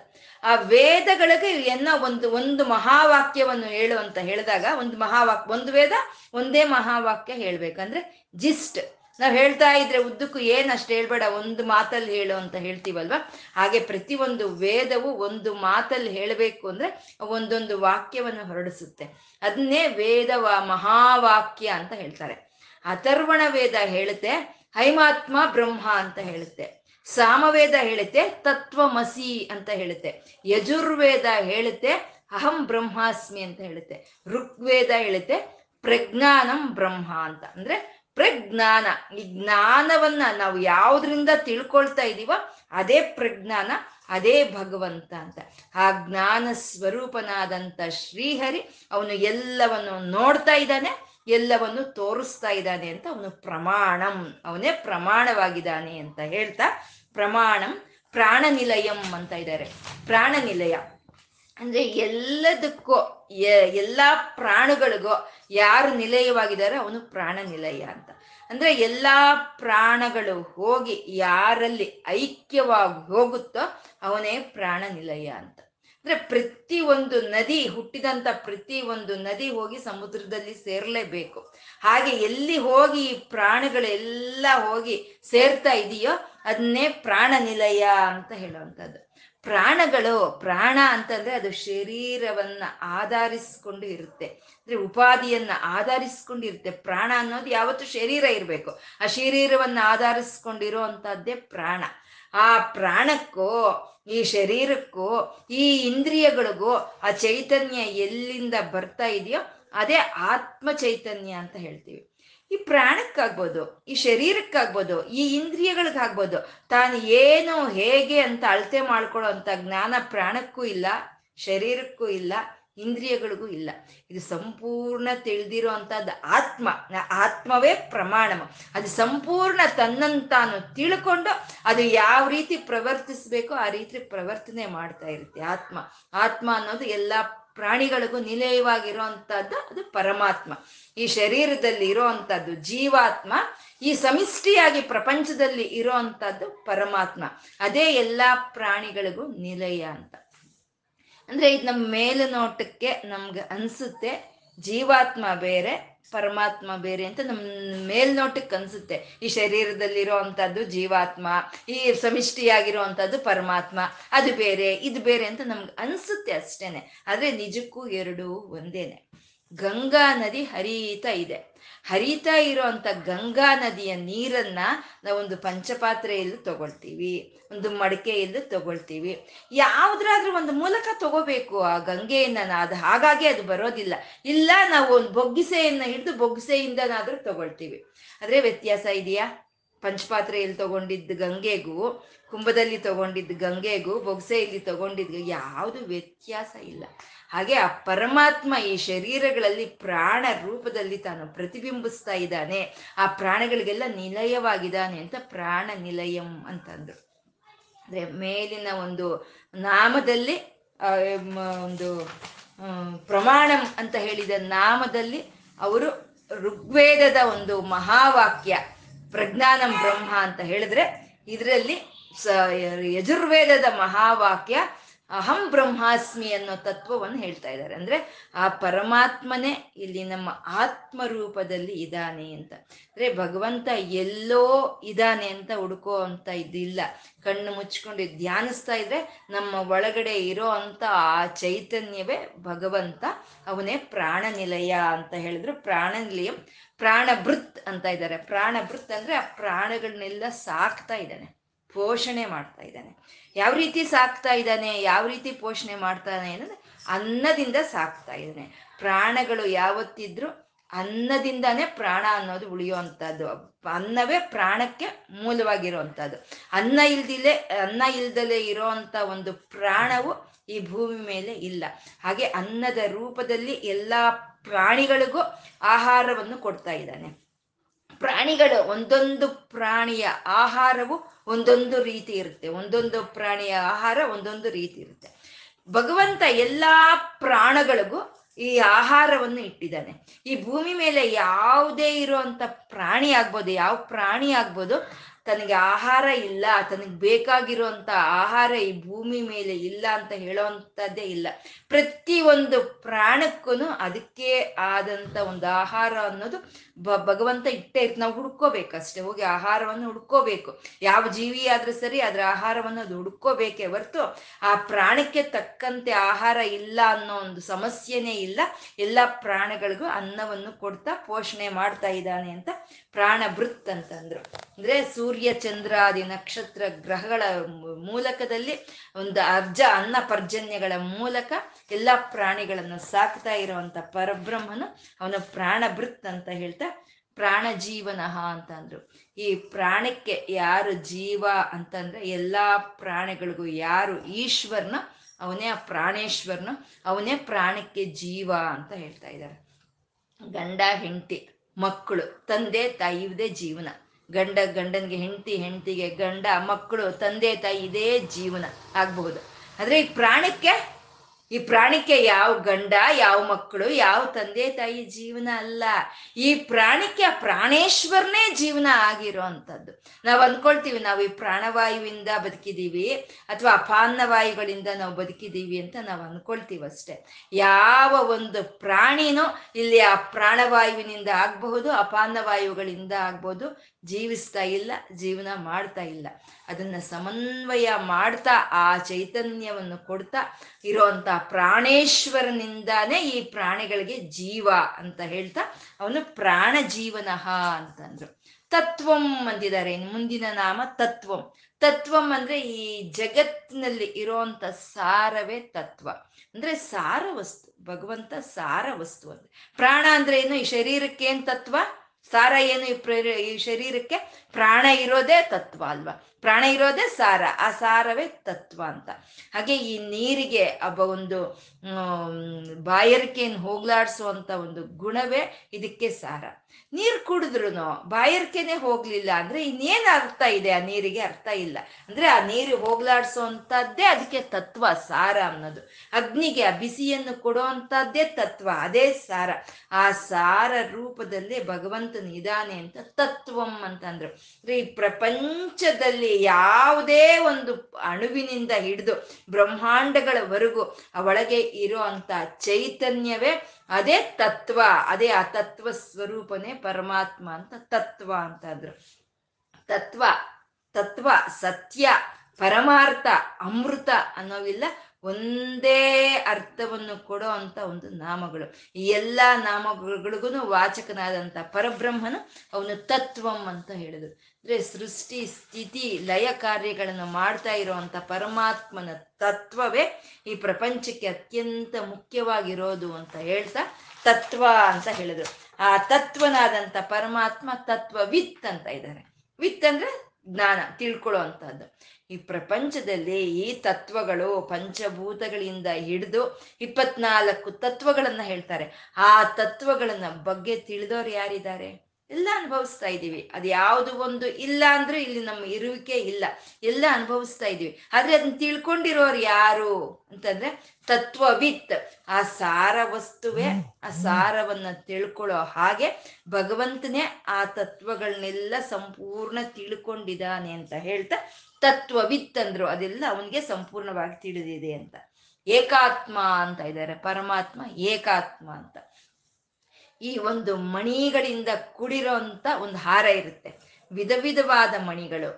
ಆ ವೇದಗಳಿಗೆ ಏನೋ ಒಂದು ಒಂದು ಮಹಾವಾಕ್ಯವನ್ನು ಹೇಳು ಅಂತ ಹೇಳಿದಾಗ ಒಂದು ಮಹಾವಾಕ್ಯ ಒಂದು ವೇದ, ಒಂದೇ ಮಹಾವಾಕ್ಯ ಹೇಳ್ಬೇಕಂದ್ರೆ ಜಿಸ್ಟ್. ನಾವು ಹೇಳ್ತಾ ಇದ್ರೆ ಉದ್ದಕ್ಕೂ ಏನಷ್ಟು ಹೇಳ್ಬೇಡ, ಒಂದು ಮಾತಲ್ಲಿ ಹೇಳು ಅಂತ ಹೇಳ್ತೀವಲ್ವ? ಹಾಗೆ ಪ್ರತಿಯೊಂದು ವೇದವು ಒಂದು ಮಾತಲ್ಲಿ ಹೇಳಬೇಕು ಅಂದ್ರೆ ಒಂದೊಂದು ವಾಕ್ಯವನ್ನು ಹೊರಡಿಸುತ್ತೆ. ಅದನ್ನೇ ವೇದ ಮಹಾವಾಕ್ಯ ಅಂತ ಹೇಳ್ತಾರೆ. ಅಥರ್ವಣ ವೇದ ಹೇಳುತ್ತೆ, ಹೈಮಾತ್ಮ ಬ್ರಹ್ಮ ಅಂತ ಹೇಳುತ್ತೆ. ಸಾಮವೇದ ಹೇಳುತ್ತೆ, ತತ್ವಮಸಿ ಅಂತ ಹೇಳುತ್ತೆ. ಯಜುರ್ವೇದ ಹೇಳುತ್ತೆ, ಅಹಂ ಬ್ರಹ್ಮಾಸ್ಮಿ ಅಂತ ಹೇಳುತ್ತೆ. ಋಗ್ವೇದ ಹೇಳುತ್ತೆ, ಪ್ರಜ್ಞಾನಂ ಬ್ರಹ್ಮ ಅಂತ. ಅಂದ್ರೆ ಪ್ರಜ್ಞಾನ, ಈ ಜ್ಞಾನವನ್ನ ನಾವು ಯಾವ್ದ್ರಿಂದ ತಿಳ್ಕೊಳ್ತಾ ಇದೀವೋ ಅದೇ ಪ್ರಜ್ಞಾನ, ಅದೇ ಭಗವಂತ ಅಂತ. ಆ ಜ್ಞಾನ ಸ್ವರೂಪನಾದಂಥ ಶ್ರೀಹರಿ ಅವನು ಎಲ್ಲವನ್ನು ನೋಡ್ತಾ ಇದ್ದಾನೆ. ಎಲ್ಲವನ್ನು ತೋರಿಸ್ತಾ ಇದ್ದಾನೆ ಅಂತ ಅವನು ಪ್ರಮಾಣಂ, ಅವನೇ ಪ್ರಮಾಣವಾಗಿದ್ದಾನೆ ಅಂತ ಹೇಳ್ತಾ ಪ್ರಮಾಣಂ ಪ್ರಾಣನಿಲಯಂ ಅಂತ ಇದ್ದಾರೆ. ಪ್ರಾಣನಿಲಯ ಅಂದ್ರೆ ಎಲ್ಲದಕ್ಕೂ ಎಲ್ಲ ಪ್ರಾಣಗಳಿಗೂ ಯಾರು ನಿಲಯವಾಗಿದ್ದಾರೆ ಅವನು ಪ್ರಾಣ ನಿಲಯ ಅಂತ. ಅಂದ್ರೆ ಎಲ್ಲ ಪ್ರಾಣಗಳು ಹೋಗಿ ಯಾರಲ್ಲಿ ಐಕ್ಯವಾಗಿ ಹೋಗುತ್ತೋ ಅವನೇ ಪ್ರಾಣ ನಿಲಯ ಅಂತ. ಅಂದ್ರೆ ಪ್ರತಿ ಒಂದು ನದಿ ಹುಟ್ಟಿದಂತ ಪ್ರತಿ ಒಂದು ನದಿ ಹೋಗಿ ಸಮುದ್ರದಲ್ಲಿ ಸೇರ್ಲೇಬೇಕು. ಹಾಗೆ ಎಲ್ಲಿ ಹೋಗಿ ಈ ಪ್ರಾಣಿಗಳೆಲ್ಲ ಹೋಗಿ ಸೇರ್ತಾ ಇದೆಯೋ ಅದನ್ನೇ ಪ್ರಾಣ ನಿಲಯ ಅಂತ ಹೇಳುವಂಥದ್ದು. ಪ್ರಾಣಗಳು ಪ್ರಾಣ ಅಂತಂದ್ರೆ ಅದು ಶರೀರವನ್ನ ಆಧರಿಸ್ಕೊಂಡು ಇರುತ್ತೆ. ಅಂದ್ರೆ ಉಪಾಧಿಯನ್ನ ಆಧರಿಸ್ಕೊಂಡಿರುತ್ತೆ ಪ್ರಾಣ ಅನ್ನೋದು ಯಾವತ್ತು ಶರೀರ ಇರಬೇಕು. ಆ ಶರೀರವನ್ನ ಆಧರಿಸ್ಕೊಂಡಿರೋ ಅಂತದ್ದೇ ಪ್ರಾಣ. ಆ ಪ್ರಾಣಕ್ಕೂ, ಈ ಶರೀರಕ್ಕೂ, ಈ ಇಂದ್ರಿಯಗಳಿಗೂ ಆ ಚೈತನ್ಯ ಎಲ್ಲಿಂದ ಬರ್ತಾ ಇದೆಯೋ ಅದೇ ಆತ್ಮ ಚೈತನ್ಯ ಅಂತ ಹೇಳ್ತೀವಿ. ಈ ಪ್ರಾಣಕ್ಕಾಗ್ಬೋದು, ಈ ಶರೀರಕ್ಕಾಗ್ಬೋದು, ಈ ಇಂದ್ರಿಯಗಳಿಗಾಗ್ಬೋದು, ತಾನು ಏನು ಹೇಗೆ ಅಂತ ಅಳತೆ ಮಾಡ್ಕೊಳ್ಳೋ ಅಂತ ಜ್ಞಾನ ಪ್ರಾಣಕ್ಕೂ ಇಲ್ಲ, ಶರೀರಕ್ಕೂ ಇಲ್ಲ ಇಂದ್ರಿಯಗಳಿಗೂ ಇಲ್ಲ. ಇದು ಸಂಪೂರ್ಣ ತಿಳಿದಿರೋ ಆತ್ಮ. ಆತ್ಮವೇ ಪ್ರಮಾಣಮ. ಅದು ಸಂಪೂರ್ಣ ತನ್ನಂತಾನು ತಿಳ್ಕೊಂಡು ಅದು ಯಾವ ರೀತಿ ಪ್ರವರ್ತಿಸ್ಬೇಕೋ ಆ ರೀತಿ ಪ್ರವರ್ತನೆ ಮಾಡ್ತಾ ಇರುತ್ತೆ ಆತ್ಮ. ಆತ್ಮ ಅನ್ನೋದು ಎಲ್ಲ ಪ್ರಾಣಿಗಳಿಗೂ ನಿಲಯವಾಗಿರುವಂತಹದ್ದು ಅದು ಪರಮಾತ್ಮ. ಈ ಶರೀರದಲ್ಲಿ ಇರುವಂತಹದ್ದು ಜೀವಾತ್ಮ, ಈ ಸಮಿಷ್ಟಿಯಾಗಿ ಪ್ರಪಂಚದಲ್ಲಿ ಇರೋವಂಥದ್ದು ಪರಮಾತ್ಮ. ಅದೇ ಎಲ್ಲಾ ಪ್ರಾಣಿಗಳಿಗೂ ನಿಲಯ ಅಂತ. ಅಂದ್ರೆ ಇದು ನಮ್ಮ ಮೇಲುನೋಟಕ್ಕೆ ನಮ್ಗೆ ಅನ್ಸುತ್ತೆ ಜೀವಾತ್ಮ ಬೇರೆ, ಪರಮಾತ್ಮ ಬೇರೆ ಅಂತ ನಮ್ಮ ಮೇಲ್ನೋಟಕ್ಕೆ ಅನ್ಸುತ್ತೆ. ಈ ಶರೀರದಲ್ಲಿರೋ ಅಂಥದ್ದು ಜೀವಾತ್ಮ, ಈ ಸಮಿಷ್ಟಿಯಾಗಿರೋ ಅಂಥದ್ದು ಪರಮಾತ್ಮ, ಅದು ಬೇರೆ, ಇದು ಬೇರೆ ಅಂತ ನಮ್ಗೆ ಅನ್ಸುತ್ತೆ ಅಷ್ಟೇನೆ. ಆದರೆ ನಿಜಕ್ಕೂ ಎರಡೂ ಒಂದೇನೆ. ಗಂಗಾ ನದಿ ಹರಿತಾ ಇದೆ. ಹರಿತಾ ಇರೋಂಥ ಗಂಗಾ ನದಿಯ ನೀರನ್ನ ನಾವೊಂದು ಪಂಚಪಾತ್ರೆಯಲ್ಲಿ ತಗೊಳ್ತೀವಿ, ಒಂದು ಮಡಿಕೆಯಲ್ಲಿ ತಗೊಳ್ತೀವಿ. ಯಾವ್ದ್ರಾದ್ರೂ ಒಂದು ಮೂಲಕ ತಗೋಬೇಕು ಆ ಗಂಗೆಯನ್ನ ಅದು ಹಾಗಾಗಿ ಅದು ಬರೋದಿಲ್ಲ. ಇಲ್ಲ ನಾವು ಒಂದು ಬೊಗ್ಗಿಸೆಯನ್ನ ಹಿಡಿದು ಬೊಗ್ಗಿಸೆಯಿಂದನಾದ್ರೂ ತಗೊಳ್ತೀವಿ. ವ್ಯತ್ಯಾಸ ಇದೆಯಾ? ಪಂಚಪಾತ್ರೆಯಲ್ಲಿ ತಗೊಂಡಿದ್ದ ಗಂಗೆಗೂ, ಕುಂಭದಲ್ಲಿ ತಗೊಂಡಿದ್ದ ಗಂಗೆಗೂ, ಬೊಗ್ಸೆಯಲ್ಲಿ ತಗೊಂಡಿದ್ದ ಯಾವುದು ವ್ಯತ್ಯಾಸ ಇಲ್ಲ. ಹಾಗೆ ಆ ಪರಮಾತ್ಮ ಈ ಶರೀರಗಳಲ್ಲಿ ಪ್ರಾಣ ರೂಪದಲ್ಲಿ ತಾನು ಪ್ರತಿಬಿಂಬಿಸ್ತಾ ಇದ್ದಾನೆ. ಆ ಪ್ರಾಣಗಳಿಗೆಲ್ಲ ನಿಲಯವಾಗಿದ್ದಾನೆ ಅಂತ ಪ್ರಾಣ ನಿಲಯಂ ಅಂತಂದ್ರು. ಅಂದ್ರೆ ಮೇಲಿನ ಒಂದು ನಾಮದಲ್ಲಿ ಒಂದು ಪ್ರಮಾಣಂ ಅಂತ ಹೇಳಿದ ನಾಮದಲ್ಲಿ ಅವರು ಋಗ್ವೇದದ ಒಂದು ಮಹಾವಾಕ್ಯ ಪ್ರಜ್ಞಾನಂ ಬ್ರಹ್ಮ ಅಂತ ಹೇಳಿದ್ರೆ ಇದರಲ್ಲಿ ಯಜುರ್ವೇದದ ಮಹಾವಾಕ್ಯ ಅಹಂ ಬ್ರಹ್ಮಾಸ್ಮಿ ಅನ್ನೋ ತತ್ವವನ್ನು ಹೇಳ್ತಾ ಇದ್ದಾರೆ. ಅಂದ್ರೆ ಆ ಪರಮಾತ್ಮನೇ ಇಲ್ಲಿ ನಮ್ಮ ಆತ್ಮ ರೂಪದಲ್ಲಿ ಇದ್ದಾನೆ ಅಂತ. ಅಂದ್ರೆ ಭಗವಂತ ಎಲ್ಲೋ ಇದ್ದಾನೆ ಅಂತ ಹುಡುಕೋ ಅಂತ ಇದಿಲ್ಲ ಕಣ್ಣು ಮುಚ್ಕೊಂಡು ಧ್ಯಾನಿಸ್ತಾ ಇದ್ರೆ ನಮ್ಮ ಒಳಗಡೆ ಇರೋ ಅಂತ ಆ ಚೈತನ್ಯವೇ ಭಗವಂತ. ಅವನೇ ಪ್ರಾಣ ನಿಲಯ ಅಂತ ಹೇಳಿದ್ರು. ಪ್ರಾಣ ನಿಲಯಂ ಪ್ರಾಣ ಭೃತ್ ಅಂತ ಇದ್ದಾರೆ. ಪ್ರಾಣ ಭೃತ್ ಅಂದ್ರೆ ಆ ಪ್ರಾಣಗಳನ್ನೆಲ್ಲ ಸಾಕ್ತಾ ಇದ್ದಾನೆ. ಪೋಷಣೆ ಮಾಡ್ತಾ ಇದ್ದಾನೆ. ಯಾವ ರೀತಿ ಸಾಕ್ತಾ ಇದ್ದಾನೆ, ಯಾವ ರೀತಿ ಪೋಷಣೆ ಮಾಡ್ತಾನೆ ಅನ್ನೋದು ಅನ್ನದಿಂದ ಸಾಕ್ತಾ ಇದ್ದಾನೆ. ಪ್ರಾಣಗಳು ಯಾವತ್ತಿದ್ರು ಅನ್ನದಿಂದಾನೇ ಪ್ರಾಣ ಅನ್ನೋದು ಉಳಿಯುವಂಥದ್ದು. ಅನ್ನವೇ ಪ್ರಾಣಕ್ಕೆ ಮೂಲವಾಗಿರುವಂಥದ್ದು. ಅನ್ನ ಇಲ್ದಿಲ್ಲ ಅನ್ನ ಇಲ್ದಲೆ ಇರೋವಂಥ ಒಂದು ಪ್ರಾಣವು ಈ ಭೂಮಿ ಮೇಲೆ ಇಲ್ಲ. ಹಾಗೆ ಅನ್ನದ ರೂಪದಲ್ಲಿ ಎಲ್ಲ ಪ್ರಾಣಿಗಳಿಗೂ ಆಹಾರವನ್ನು ಕೊಡ್ತಾ ಇದ್ದಾನೆ. ಪ್ರಾಣಿಗಳು ಒಂದೊಂದು ಪ್ರಾಣಿಯ ಆಹಾರವು ಒಂದೊಂದು ರೀತಿ ಇರುತ್ತೆ. ಒಂದೊಂದು ಪ್ರಾಣಿಯ ಆಹಾರ ಒಂದೊಂದು ರೀತಿ ಇರುತ್ತೆ. ಭಗವಂತ ಎಲ್ಲಾ ಪ್ರಾಣಗಳಿಗೂ ಈ ಆಹಾರವನ್ನು ಇಟ್ಟಿದ್ದಾನೆ. ಈ ಭೂಮಿ ಮೇಲೆ ಯಾವುದೇ ಇರುವಂತ ಪ್ರಾಣಿ ಆಗ್ಬೋದು, ಯಾವ ಪ್ರಾಣಿ ಆಗ್ಬೋದು ತನಗೆ ಆಹಾರ ಇಲ್ಲ, ತನಗೆ ಬೇಕಾಗಿರುವಂತ ಆಹಾರ ಈ ಭೂಮಿ ಮೇಲೆ ಇಲ್ಲ ಅಂತ ಹೇಳೋವಂಥದ್ದೇ ಇಲ್ಲ. ಪ್ರತಿ ಒಂದು ಪ್ರಾಣಕ್ಕೂ ಅದಕ್ಕೆ ಆದಂತ ಒಂದು ಆಹಾರ ಅನ್ನೋದು ಬ ಭಗವಂತ ಇಟ್ಟೇ ಇತ್ತು ನಾವು ಹುಡ್ಕೋಬೇಕಷ್ಟೇ, ಹೋಗಿ ಆಹಾರವನ್ನು ಹುಡ್ಕೋಬೇಕು. ಯಾವ ಜೀವಿ ಆದ್ರೂ ಸರಿ ಅದರ ಆಹಾರವನ್ನು ಅದು ಹುಡ್ಕೋಬೇಕೇ ಹೊರ್ತು ಆ ಪ್ರಾಣಕ್ಕೆ ತಕ್ಕಂತೆ ಆಹಾರ ಇಲ್ಲ ಅನ್ನೋ ಒಂದು ಸಮಸ್ಯೆನೇ ಇಲ್ಲ. ಎಲ್ಲ ಪ್ರಾಣಗಳಿಗೂ ಅನ್ನವನ್ನು ಕೊಡ್ತಾ ಪೋಷಣೆ ಮಾಡ್ತಾ ಇದ್ದಾನೆ ಅಂತ ಪ್ರಾಣ ಬೃತ್ ಅಂತಂದ್ರು. ಅಂದ್ರೆ ಸೂರ್ಯ ಚಂದ್ರಾದಿ ನಕ್ಷತ್ರ ಗ್ರಹಗಳ ಮೂಲಕದಲ್ಲಿ ಒಂದು ಅರ್ಜ, ಅನ್ನ ಪರ್ಜನ್ಯಗಳ ಮೂಲಕ ಎಲ್ಲ ಪ್ರಾಣಿಗಳನ್ನು ಸಾಕ್ತಾ ಇರುವಂತ ಪರಬ್ರಹ್ಮನು ಅವನ ಪ್ರಾಣ ಬೃತ್ ಅಂತ ಹೇಳ್ತಾ ಪ್ರಾಣ ಜೀವನಃ ಅಂತ ಅಂದ್ರು ಈ ಪ್ರಾಣಕ್ಕೆ ಯಾರು ಜೀವ ಅಂತಂದ್ರೆ ಎಲ್ಲಾ ಪ್ರಾಣಿಗಳಿಗೂ ಯಾರು ಈಶ್ವರನ, ಅವನೇ ಆ ಪ್ರಾಣೇಶ್ವರನು, ಅವನೇ ಪ್ರಾಣಕ್ಕೆ ಜೀವ ಅಂತ ಹೇಳ್ತಾ ಇದ್ದಾರೆ. ಗಂಡ, ಹೆಂಡತಿ ಮಕ್ಕಳು, ತಂದೆ ತಾಯಿ ಇದೇ ಜೀವನ. ಗಂಡ ಗಂಡನಿಗೆ ಹೆಂಡತಿ ಹೆಂಡತಿಗೆ ಗಂಡ ಮಕ್ಕಳು, ತಂದೆ ತಾಯಿ ಇದೇ ಜೀವನ ಆಗಬಹುದು. ಆದರೆ ಈ ಪ್ರಾಣಕ್ಕೆ ಈ ಪ್ರಾಣಿಕೆ ಯಾವ ಗಂಡ, ಯಾವ ಮಕ್ಕಳು, ಯಾವ ತಂದೆ, ತಾಯಿ ಜೀವನ ಅಲ್ಲ. ಈ ಪ್ರಾಣಿಕೆ ಪ್ರಾಣೇಶ್ವರನೇ ಜೀವನ ಆಗಿರೋ ಅಂಥದ್ದು ನಾವು ಅಂದ್ಕೊಳ್ತೀವಿ, ನಾವು ಈ ಪ್ರಾಣವಾಯುವಿಂದ ಬದುಕಿದೀವಿ ಅಥವಾ ಅಪಾನ್ನವಾಯುಗಳಿಂದ ನಾವು ಬದುಕಿದೀವಿ ಅಂತ ನಾವು ಅಂದ್ಕೊಳ್ತೀವಿ ಅಷ್ಟೇ. ಯಾವ ಒಂದು ಪ್ರಾಣಿನೂ ಇಲ್ಲಿ ಆ ಪ್ರಾಣವಾಯುವಿನಿಂದ ಆಗಬಹುದು, ಅಪಾನ್ನವಾಯುಗಳಿಂದ ಆಗ್ಬೋದು ಜೀವಿಸ್ತಾ ಇಲ್ಲ, ಜೀವನ ಮಾಡ್ತಾ ಇಲ್ಲ. ಅದನ್ನ ಸಮನ್ವಯ ಮಾಡ್ತಾ ಆ ಚೈತನ್ಯವನ್ನು ಕೊಡ್ತಾ ಇರೋಂಥ ಪ್ರಾಣೇಶ್ವರನಿಂದಾನೇ ಈ ಪ್ರಾಣಿಗಳಿಗೆ ಜೀವ ಅಂತ ಹೇಳ್ತಾ ಅವನು ಪ್ರಾಣ ಜೀವನಃ ಅಂತಂದ್ರು. ತತ್ವಂ ಅಂದಿದ್ದಾರೆ. ಮುಂದಿನ ನಾಮ ತತ್ವಂ. ತತ್ವಂ ಅಂದ್ರೆ ಈ ಜಗತ್ತಿನಲ್ಲಿ ಇರೋಂಥ ಸಾರವೇ ತತ್ವ. ಅಂದ್ರೆ ಸಾರ ವಸ್ತು ಭಗವಂತ ಸಾರ ವಸ್ತು ಅಂದ್ರೆ. ಪ್ರಾಣ ಅಂದ್ರೆ ಏನು? ಈ ಶರೀರಕ್ಕೆ ಏನ್ ತತ್ವ? ಸಾರ ಏನು ಈ ಈ ಶರೀರಕ್ಕೆ? ಪ್ರಾಣ ಇರೋದೇ ತತ್ವ ಅಲ್ವಾ? ಪ್ರಾಣ ಇರೋದೇ ಸಾರ, ಆ ಸಾರವೇ ತತ್ವ ಅಂತ. ಹಾಗೆ ಈ ನೀರಿಗೆ ಒಬ್ಬ ಒಂದು ಬಾಯರಿಕೆಯನ್ನು ಹೋಗ್ಲಾಡಿಸುವಂತ ಒಂದು ಗುಣವೇ ಇದಕ್ಕೆ ಸಾರ. ನೀರು ಕುಡಿದ್ರು ಬಾಯರ್ಕೆನೆ ಹೋಗ್ಲಿಲ್ಲ ಅಂದ್ರೆ ಇನ್ನೇನು ಅರ್ಥ ಇದೆ? ಆ ನೀರಿಗೆ ಅರ್ಥ ಇಲ್ಲ. ಅಂದ್ರೆ ಆ ನೀರು ಹೋಗ್ಲಾಡ್ಸೋಂಥದ್ದೇ ಅದಕ್ಕೆ ತತ್ವ, ಸಾರ ಅನ್ನೋದು. ಅಗ್ನಿಗೆ ಆ ಬಿಸಿಯನ್ನು ಕೊಡುವಂಥದ್ದೇ ತತ್ವ, ಅದೇ ಸಾರ. ಆ ಸಾರ ರೂಪದಲ್ಲೇ ಭಗವಂತ ಭಗವಂತನ ಇದಾನೆ ಅಂತ ತತ್ವಂ ಅಂತಂದ್ರು. ಈ ಪ್ರಪಂಚದಲ್ಲಿ ಯಾವುದೇ ಒಂದು ಅಣುವಿನಿಂದ ಹಿಡಿದು ಬ್ರಹ್ಮಾಂಡಗಳವರೆಗೂ ಒಳಗೆ ಇರೋ ಅಂತ ಚೈತನ್ಯವೇ ಅದೇ ತತ್ವ, ಅದೇ ಆ ತತ್ವ ಸ್ವರೂಪನೇ ಪರಮಾತ್ಮ ಅಂತ ತತ್ವ ಅಂತಂದ್ರು. ತತ್ವ ತತ್ವ, ಸತ್ಯ, ಪರಮಾರ್ಥ, ಅಮೃತ ಅನ್ನೋವಿಲ್ಲ ಒಂದೇ ಅರ್ಥವನ್ನು ಕೊಡೋ ಅಂತ ಒಂದು ನಾಮಗಳು. ಈ ಎಲ್ಲ ನಾಮಗಳಿಗೂ ವಾಚಕನಾದಂಥ ಪರಬ್ರಹ್ಮನು ಅವನು ತತ್ವಂ ಅಂತ ಹೇಳಿದ್ರು. ಅಂದ್ರೆ ಸೃಷ್ಟಿ, ಸ್ಥಿತಿ, ಲಯ ಕಾರ್ಯಗಳನ್ನು ಮಾಡ್ತಾ ಇರೋವಂಥ ಪರಮಾತ್ಮನ ತತ್ವವೇ ಈ ಪ್ರಪಂಚಕ್ಕೆ ಅತ್ಯಂತ ಮುಖ್ಯವಾಗಿರೋದು ಅಂತ ಹೇಳ್ತಾ ತತ್ವ ಅಂತ ಹೇಳಿದ್ರು. ಆ ತತ್ವನಾದಂಥ ಪರಮಾತ್ಮ ತತ್ವ ವಿತ್ ಅಂತ ಇದ್ದಾರೆ. ವಿತ್ ಅಂದ್ರೆ ಜ್ಞಾನ ತಿಳ್ಕೊಳ್ಳೋ ಈ ಪ್ರಪಂಚದಲ್ಲಿ ಈ ತತ್ವಗಳು ಪಂಚಭೂತಗಳಿಂದ ಹಿಡಿದು ಇಪ್ಪತ್ನಾಲ್ಕು ತತ್ವಗಳನ್ನ ಹೇಳ್ತಾರೆ. ಆ ತತ್ವಗಳನ್ನ ಬಗ್ಗೆ ತಿಳಿದವ್ರು ಯಾರಿದ್ದಾರೆ? ಎಲ್ಲ ಅನುಭವಿಸ್ತಾ ಇದ್ದೀವಿ. ಅದು ಯಾವುದು ಒಂದು ಇಲ್ಲ ಅಂದ್ರೆ ಇಲ್ಲಿ ನಮ್ಮ ಇರುವಿಕೆ ಇಲ್ಲ. ಎಲ್ಲ ಅನುಭವಿಸ್ತಾ ಇದ್ದೀವಿ. ಆದ್ರೆ ಅದನ್ನ ತಿಳ್ಕೊಂಡಿರೋರು ಯಾರು ಅಂತಂದ್ರೆ ತತ್ವವಿತ್. ಆ ಸಾರ ವಸ್ತುವೇ ಆ ಸಾರವನ್ನ ತಿಳ್ಕೊಳ್ಳೋ ಹಾಗೆ ಭಗವಂತನೇ ಆ ತತ್ವಗಳನ್ನೆಲ್ಲ ಸಂಪೂರ್ಣ ತಿಳ್ಕೊಂಡಿದ್ದಾನೆ ಅಂತ ಹೇಳ್ತಾ ತತ್ವವಿತ್ ಅಂದ್ರು ಅದೆಲ್ಲ ಅವನಿಗೆ ಸಂಪೂರ್ಣವಾಗಿ ತಿಳಿದಿದೆ ಅಂತ. ಏಕಾತ್ಮ ಅಂತ ಇದ್ದಾರೆ, ಪರಮಾತ್ಮ ಏಕಾತ್ಮ ಅಂತ. ಈ ಒಂದು ಮಣಿಗಳಿಂದ ಕುಡಿರೋ ಅಂತ ಒಂದು ಹಾರ ಇರುತ್ತೆ. ವಿಧ ವಿಧವಾದ ಮಣಿಗಳು,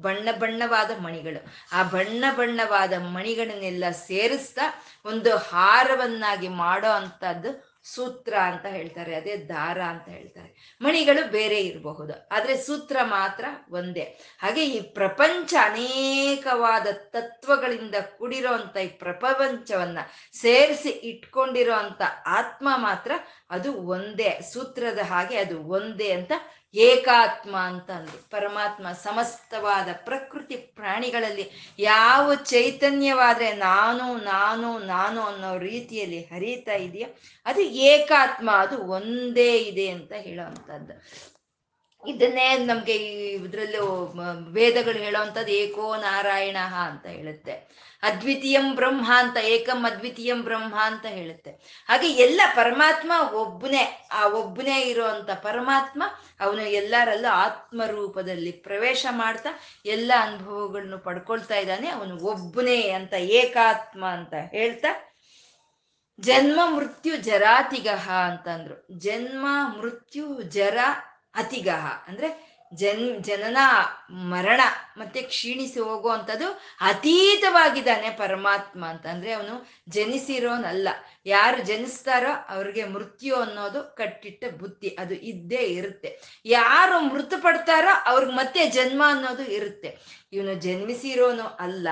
ಬಣ್ಣ ಬಣ್ಣವಾದ ಮಣಿಗಳು. ಆ ಬಣ್ಣ ಬಣ್ಣವಾದ ಮಣಿಗಳನ್ನೆಲ್ಲ ಸೇರಿಸ್ತಾ ಒಂದು ಹಾರವನ್ನಾಗಿ ಮಾಡೋ ಅಂಥದ್ದು ಸೂತ್ರ ಅಂತ ಹೇಳ್ತಾರೆ, ಅದೇ ದಾರ ಅಂತ ಹೇಳ್ತಾರೆ. ಮಣಿಗಳು ಬೇರೆ ಇರಬಹುದು, ಆದರೆ ಸೂತ್ರ ಮಾತ್ರ ಒಂದೇ. ಹಾಗೆ ಈ ಪ್ರಪಂಚ ಅನೇಕವಾದ ತತ್ವಗಳಿಂದ ಕೂಡಿರೋ ಈ ಪ್ರಪಂಚವನ್ನ ಸೇರಿಸಿ ಇಟ್ಕೊಂಡಿರೋ ಅಂತ ಆತ್ಮ ಮಾತ್ರ ಅದು ಒಂದೇ, ಸೂತ್ರದ ಹಾಗೆ ಅದು ಒಂದೇ ಅಂತ ಏಕಾತ್ಮ ಅಂತ ಅಂದ್ರು ಪರಮಾತ್ಮ ಸಮಸ್ತವಾದ ಪ್ರಕೃತಿ ಪ್ರಾಣಿಗಳಲ್ಲಿ ಯಾವ ಚೈತನ್ಯವಾದ್ರೆ ನಾನು ನಾನು ನಾನು ಅನ್ನೋ ರೀತಿಯಲ್ಲಿ ಹರಿತಾ ಇದೆಯಾ? ಅದು ಏಕಾತ್ಮ, ಅದು ಒಂದೇ ಇದೆ ಅಂತ ಹೇಳೋವಂಥದ್ದು ಇದನ್ನೇ ನಮ್ಗೆ ಈ ಇದ್ರಲ್ಲೂ ವೇದಗಳು ಹೇಳೋವಂಥದ್ದು ಏಕೋ ನಾರಾಯಣ ಅಂತ ಹೇಳುತ್ತೆ. ಅದ್ವಿತೀಯಂ ಬ್ರಹ್ಮ ಅಂತ ಏಕಂ ಅದ್ವಿತೀಯಂ ಬ್ರಹ್ಮ ಅಂತ ಹೇಳುತ್ತೆ. ಹಾಗೆ ಎಲ್ಲ ಪರಮಾತ್ಮ ಒಬ್ಬನೇ, ಆ ಒಬ್ಬನೇ ಇರುವಂತ ಪರಮಾತ್ಮ ಅವನು ಎಲ್ಲರಲ್ಲೂ ಆತ್ಮ ರೂಪದಲ್ಲಿ ಪ್ರವೇಶ ಮಾಡ್ತಾ ಎಲ್ಲ ಅನುಭವಗಳನ್ನು ಪಡ್ಕೊಳ್ತಾ ಇದ್ದಾನೆ. ಅವನು ಒಬ್ಬನೇ ಅಂತ ಏಕಾತ್ಮ ಅಂತ ಹೇಳ್ತಾ, ಜನ್ಮ ಮೃತ್ಯು ಜರಾತಿಗಹ ಅಂತಂದ್ರು. ಜನ್ಮ ಮೃತ್ಯು ಜರ ಅತಿಗಹ ಅಂದ್ರೆ ಜನ್ ಜನನ ಮರಣ ಮತ್ತೆ ಕ್ಷೀಣಿಸಿ ಹೋಗುವಂಥದ್ದು ಅತೀತವಾಗಿದ್ದಾನೆ ಪರಮಾತ್ಮ ಅಂತ. ಅಂದ್ರೆ ಅವನು ಜನಿಸಿರೋನಲ್ಲ. ಯಾರು ಜನಿಸ್ತಾರೋ ಅವ್ರಿಗೆ ಮೃತ್ಯು ಅನ್ನೋದು ಕಟ್ಟಿಟ್ಟ ಬುದ್ಧಿ. ಅದು ಇದ್ದೇ ಇರುತ್ತೆ. ಯಾರು ಮೃತ ಪಡ್ತಾರೋ ಅವ್ರಿಗೆ ಮತ್ತೆ ಜನ್ಮ ಅನ್ನೋದು ಇರುತ್ತೆ. ಇವನು ಜನ್ಮಿಸಿರೋನು ಅಲ್ಲ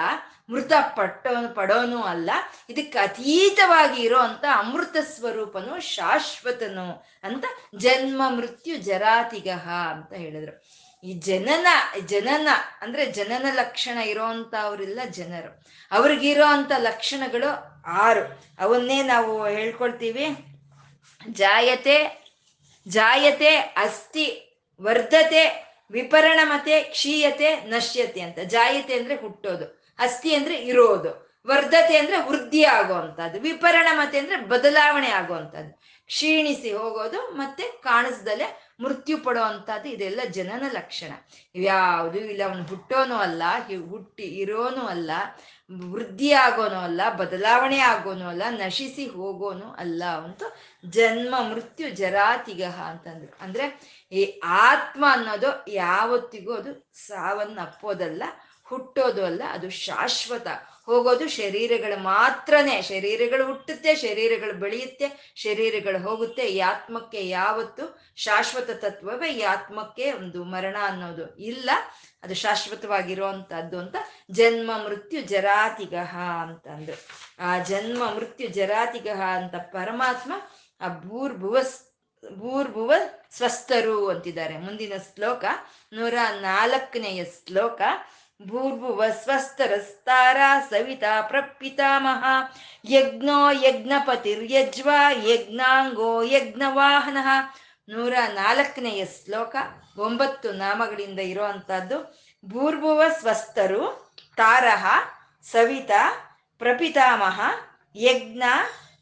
ಮೃತ ಪಟ್ಟವನು ಪಡೋನು ಅಲ್ಲ, ಇದಕ್ಕೆ ಅತೀತವಾಗಿ ಇರೋ ಅಂತ ಅಮೃತ ಸ್ವರೂಪನು ಶಾಶ್ವತನು ಅಂತ ಜನ್ಮ, ಮೃತ್ಯು, ಜರಾತಿಗಹ ಅಂತ ಹೇಳಿದ್ರು. ಈ ಜನನ ಜನನ ಅಂದ್ರೆ ಜನನ ಲಕ್ಷಣ ಇರೋಂಥವ್ರೆಲ್ಲ ಜನರು. ಅವ್ರಿಗಿರೋ ಅಂತ ಲಕ್ಷಣಗಳು ಆರು. ಅವನ್ನೇ ನಾವು ಹೇಳ್ಕೊಳ್ತೀವಿ. ಜಾಯತೆ ಜಾಯತೆ ಅಸ್ಥಿ ವರ್ಧತೆ, ವಿಪರಣಮತೆ, ಕ್ಷೀಯತೆ, ನಶ್ಯತೆ ಅಂತ. ಜಾಯತೆ ಅಂದ್ರೆ ಹುಟ್ಟೋದು. ಅಸ್ಥಿ ಅಂದ್ರೆ ಇರೋದು. ವರ್ಧತೆ ಅಂದ್ರೆ ವೃದ್ಧಿ ಆಗುವಂಥದ್ದು. ವಿಪರಣಮತೆ ಅಂದ್ರೆ ಬದಲಾವಣೆ ಆಗುವಂಥದ್ದು. ಕ್ಷೀಣಿಸಿ ಹೋಗೋದು ಮತ್ತೆ ಕಾಣಿಸ್ದಲೆ ಮೃತ್ಯು ಪಡುವಂಥದ್ದು ಇದೆಲ್ಲ ಜನನ ಲಕ್ಷಣ. ಇವ್ಯಾವುದು ಇಲ್ಲ. ಅವನು ಹುಟ್ಟೋನು ಅಲ್ಲ. ಹುಟ್ಟಿ ಇರೋನು ಅಲ್ಲ. ವೃದ್ಧಿ ಆಗೋನು ಅಲ್ಲ, ಬದಲಾವಣೆ ಆಗೋನು ಅಲ್ಲ, ನಶಿಸಿ ಹೋಗೋನು ಅಲ್ಲ ಅಂತೂ ಜನ್ಮ ಮೃತ್ಯು ಜರಾತಿಗಹ ಅಂತಂದ್ರು. ಅಂದ್ರೆ ಈ ಆತ್ಮ ಅನ್ನೋದು ಯಾವತ್ತಿಗೂ ಅದು ಸಾವನ್ನಪ್ಪೋದಲ್ಲ, ಹುಟ್ಟೋದು ಅಲ್ಲ, ಅದು ಶಾಶ್ವತ ಹೋಗೋದು ಶರೀರಗಳು ಮಾತ್ರನೇ. ಶರೀರಗಳು ಹುಟ್ಟುತ್ತೆ, ಶರೀರಗಳು ಬೆಳೆಯುತ್ತೆ, ಶರೀರಗಳು ಹೋಗುತ್ತೆ. ಈ ಆತ್ಮಕ್ಕೆ ಯಾವತ್ತು ಶಾಶ್ವತ ತತ್ವವೇ ಈ ಆತ್ಮಕ್ಕೆ ಒಂದು ಮರಣ ಅನ್ನೋದು ಇಲ್ಲ. ಅದು ಶಾಶ್ವತವಾಗಿರುವಂತಹದ್ದು ಅಂತ ಜನ್ಮ ಮೃತ್ಯು ಜರಾತಿಗಹ ಅಂತಂದ್ರು. ಆ ಜನ್ಮ ಮೃತ್ಯು ಜರಾತಿಗಹ ಅಂತ ಪರಮಾತ್ಮ ಆ ಭೂರ್ಭುವ ಭೂರ್ಭುವ ಸ್ವಸ್ಥರು ಅಂತಿದ್ದಾರೆ. ಮುಂದಿನ ಶ್ಲೋಕ ನೂರ ನಾಲ್ಕನೆಯ ಶ್ಲೋಕ ಭೂರ್ಭುವ ಸ್ವಸ್ಥರಸ್ತಾರ ಸವಿತಾ ಪ್ರಪಿತಾಮಹ ಯಜ್ಞೋ ಯಜ್ಞಪತಿರ್ಯಜ್ವ ಯಜ್ಞಾಂಗೋ ಯಜ್ಞವಾಹನ ನೂರ ನಾಲ್ಕನೆಯ ಶ್ಲೋಕ, ಒಂಬತ್ತು ನಾಮಗಳಿಂದ ಇರುವಂತಹದ್ದು, ಭೂರ್ಭುವ ಸ್ವಸ್ಥರು, ತಾರಹ, ಸವಿತಾ, ಪ್ರಪಿತಾಮಹ, ಯಜ್ಞ